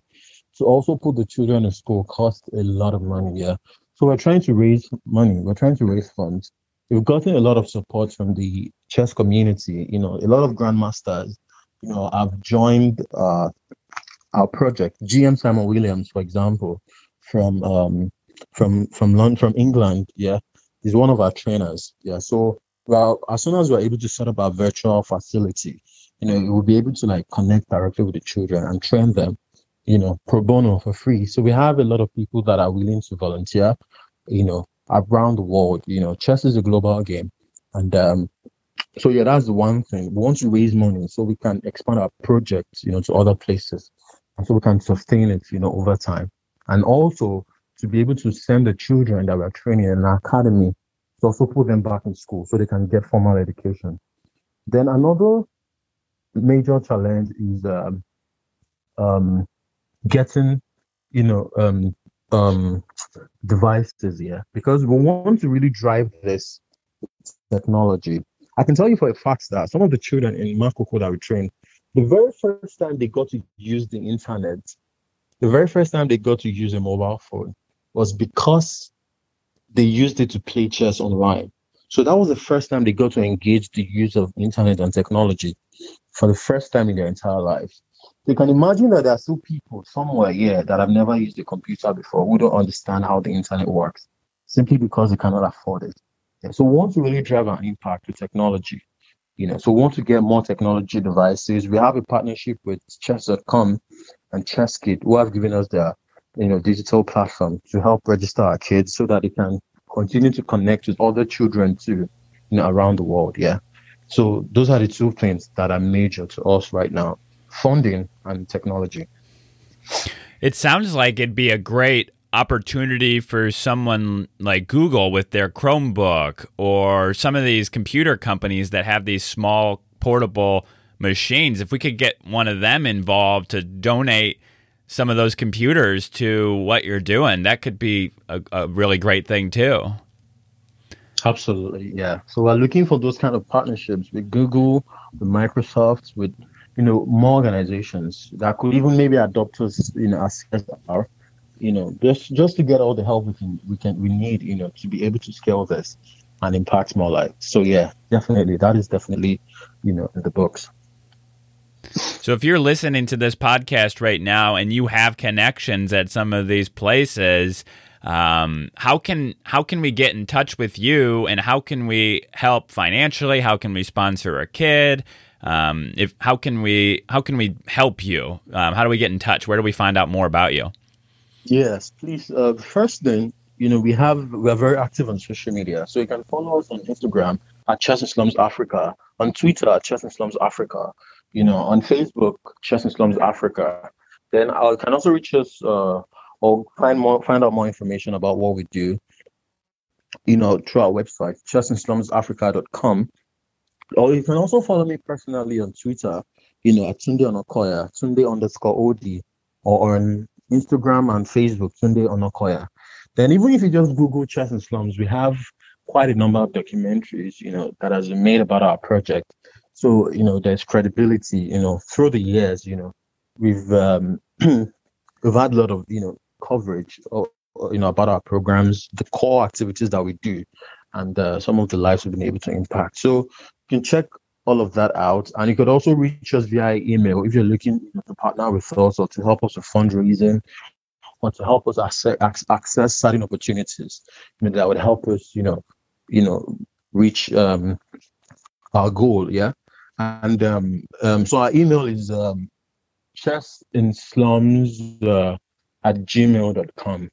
B: To also put the children in school costs a lot of money, yeah. So we're trying to raise money. We're trying to raise funds. We've gotten a lot of support from the chess community. You know, a lot of grandmasters, you know, have joined uh, our project. GM Simon Williams, for example, from um, from from London, from England, yeah, he's one of our trainers. Yeah, so well, as soon as we're able to set up our virtual facility, you know, we'll be able to like connect directly with the children and train them you know, pro bono for free. So we have a lot of people that are willing to volunteer, you know, around the world. You know, chess is a global game. And um, so yeah, that's the one thing. We want to raise money so we can expand our project, you know, to other places. And so we can sustain it, you know, over time. And also to be able to send the children that we're training in an academy to also put them back in school so they can get formal education. Then another major challenge is um, um, getting, you know, um, um, devices here because we want to really drive this technology. I can tell you for a fact that some of the children in Makoko that we train, the very first time they got to use the internet, the very first time they got to use a mobile phone was because they used it to play chess online. So that was the first time they got to engage the use of internet and technology for the first time in their entire lives. You can imagine that there are still people somewhere here that have never used a computer before who don't understand how the internet works simply because they cannot afford it. Yeah, so we want to really drive an impact with technology. You know, so we want to get more technology devices. We have a partnership with chess.com and ChessKid who have given us their you know digital platform to help register our kids so that they can continue to connect with other children too, you know, around the world. Yeah. So those are the two things that are major to us right now funding and technology.
A: It sounds like it'd be a great opportunity for someone like Google with their Chromebook or some of these computer companies that have these small portable machines. If we could get one of them involved to donate some of those computers to what you're doing, that could be a, a really great thing too.
B: Absolutely, yeah. So we're looking for those kind of partnerships with Google, with Microsoft, with you know, more organizations that could even maybe adopt us, you know, as our, you know, just just to get all the help we can we can we need, you know, to be able to scale this and impact more lives. So yeah, definitely, that is definitely, you know, in the books.
A: So if you're listening to this podcast right now and you have connections at some of these places, um, how can how can we get in touch with you and how can we help financially? How can we sponsor a kid? Um, if how can we how can we help you? Um, how do we get in touch? Where do we find out more about you?
B: Yes, please. Uh, first thing, you know, we have we are very active on social media, so you can follow us on Instagram at Chess Slums Africa, on Twitter at Chess Slums Africa, you know, on Facebook Chess in Slums Africa. Then I can also reach us uh, or find more find out more information about what we do, you know, through our website chessandslumsafrica.com or you can also follow me personally on Twitter, you know, at Tunde Onakoya, Tunde underscore OD, or on Instagram and Facebook, Tunde Onakoya. Then even if you just Google Chess and Slums, we have quite a number of documentaries, you know, that has been made about our project. So, you know, there's credibility, you know, through the years, you know, we've um, we've had a lot of, you know, coverage or, you know, about our programs, the core activities that we do, and uh, some of the lives we've been able to impact. So you can check all of that out. And you could also reach us via email if you're looking to partner with us or to help us with fundraising or to help us access, access certain opportunities you know, that would help us, you know, you know, reach um, our goal. Yeah. And um, um, so our email is um, chess in slums uh, at gmail.com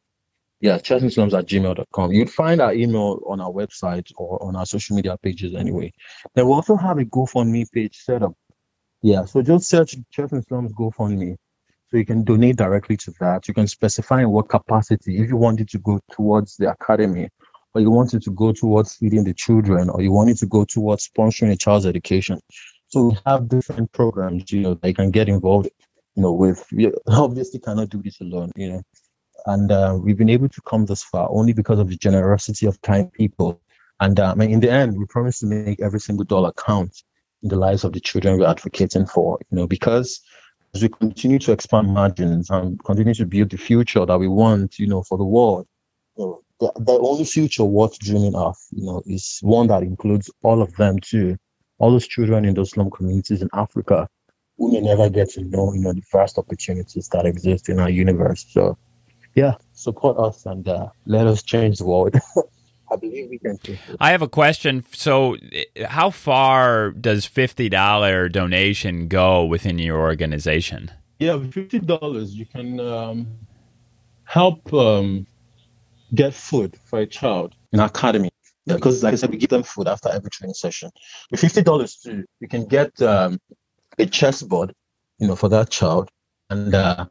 B: yeah, chessandslums at gmail.com. You'd find our email on our website or on our social media pages anyway. Then we also have a GoFundMe page set up. Yeah, so just search Chess in Slums GoFundMe. So you can donate directly to that. You can specify in what capacity. If you want it to go towards the academy, or you want it to go towards feeding the children, or you want it to go towards sponsoring a child's education. So we have different programs, you know, they can get involved, you know, with. We obviously cannot do this alone, you know. And uh, we've been able to come this far only because of the generosity of kind people. And uh, in the end, we promise to make every single dollar count in the lives of the children we're advocating for, you know, because as we continue to expand margins and continue to build the future that we want, you know, for the world, you know, the, the only future worth dreaming of, you know, is one that includes all of them too. All those children in those slum communities in Africa who may never get to know, you know, the vast opportunities that exist in our universe. So, yeah, support us and uh, let us change the world. I believe we can.
A: I have a question. So, how far does fifty dollar donation go within your organization?
B: Yeah, fifty dollars, you can um, help um, get food for a child in our academy. Because like I said, we give them food after every training session. With fifty dollars too, you can get um, a chessboard, you know, for that child, and uh,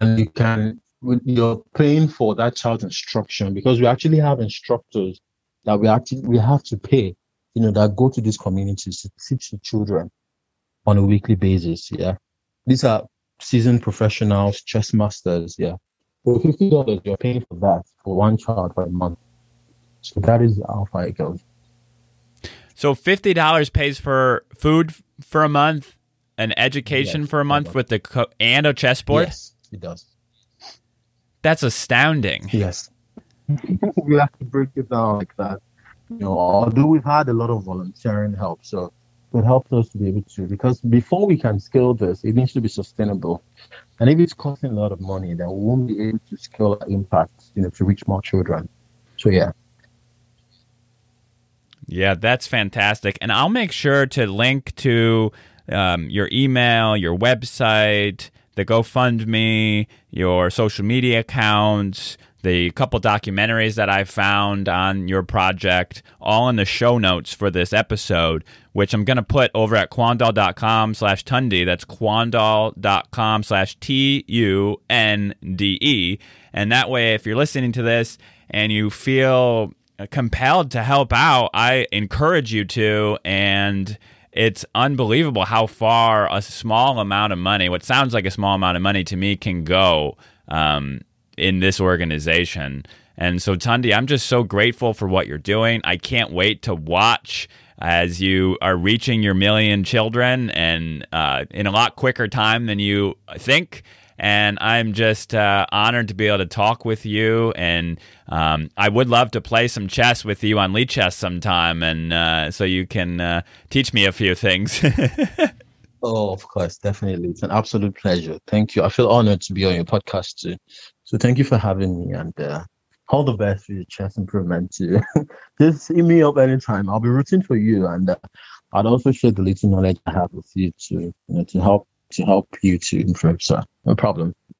B: and you can you're paying for that child's instruction because we actually have instructors that we actually we have to pay, you know, that go to these communities to teach the children on a weekly basis. Yeah, these are seasoned professionals, chess masters. Yeah, for fifty dollars, you're paying for that for one child a month. So that is how far it goes.
A: So fifty dollars pays for food for a month, an education yes, for a month with the co- and a chessboard.
B: Yes, it does.
A: That's astounding.
B: Yes. we have to break it down like that. You know, although we've had a lot of volunteering help, so it helps us to be able to because before we can scale this, it needs to be sustainable. And if it's costing a lot of money, then we won't be able to scale our impact, you know, to reach more children. So yeah.
A: Yeah, that's fantastic. And I'll make sure to link to um, your email, your website, the GoFundMe, your social media accounts, the couple documentaries that I found on your project, all in the show notes for this episode, which I'm going to put over at quandale.com slash Tunde. That's quandale.com slash T U N D E. And that way, if you're listening to this and you feel compelled to help out, I encourage you to. And it's unbelievable how far a small amount of money, what sounds like a small amount of money to me, can go um, in this organization. And so, Tunde, I'm just so grateful for what you're doing. I can't wait to watch as you are reaching your million children and uh, in a lot quicker time than you think and I'm just uh, honored to be able to talk with you. And um, I would love to play some chess with you on Lichess sometime, and uh, so you can uh, teach me a few things.
B: oh, of course, definitely. It's an absolute pleasure. Thank you. I feel honored to be on your podcast too. So thank you for having me, and uh, all the best for your chess improvement too. Just hit me up anytime. I'll be rooting for you, and uh, I'd also share the little knowledge I have with you to you know, to help to help you to improve. So no problem.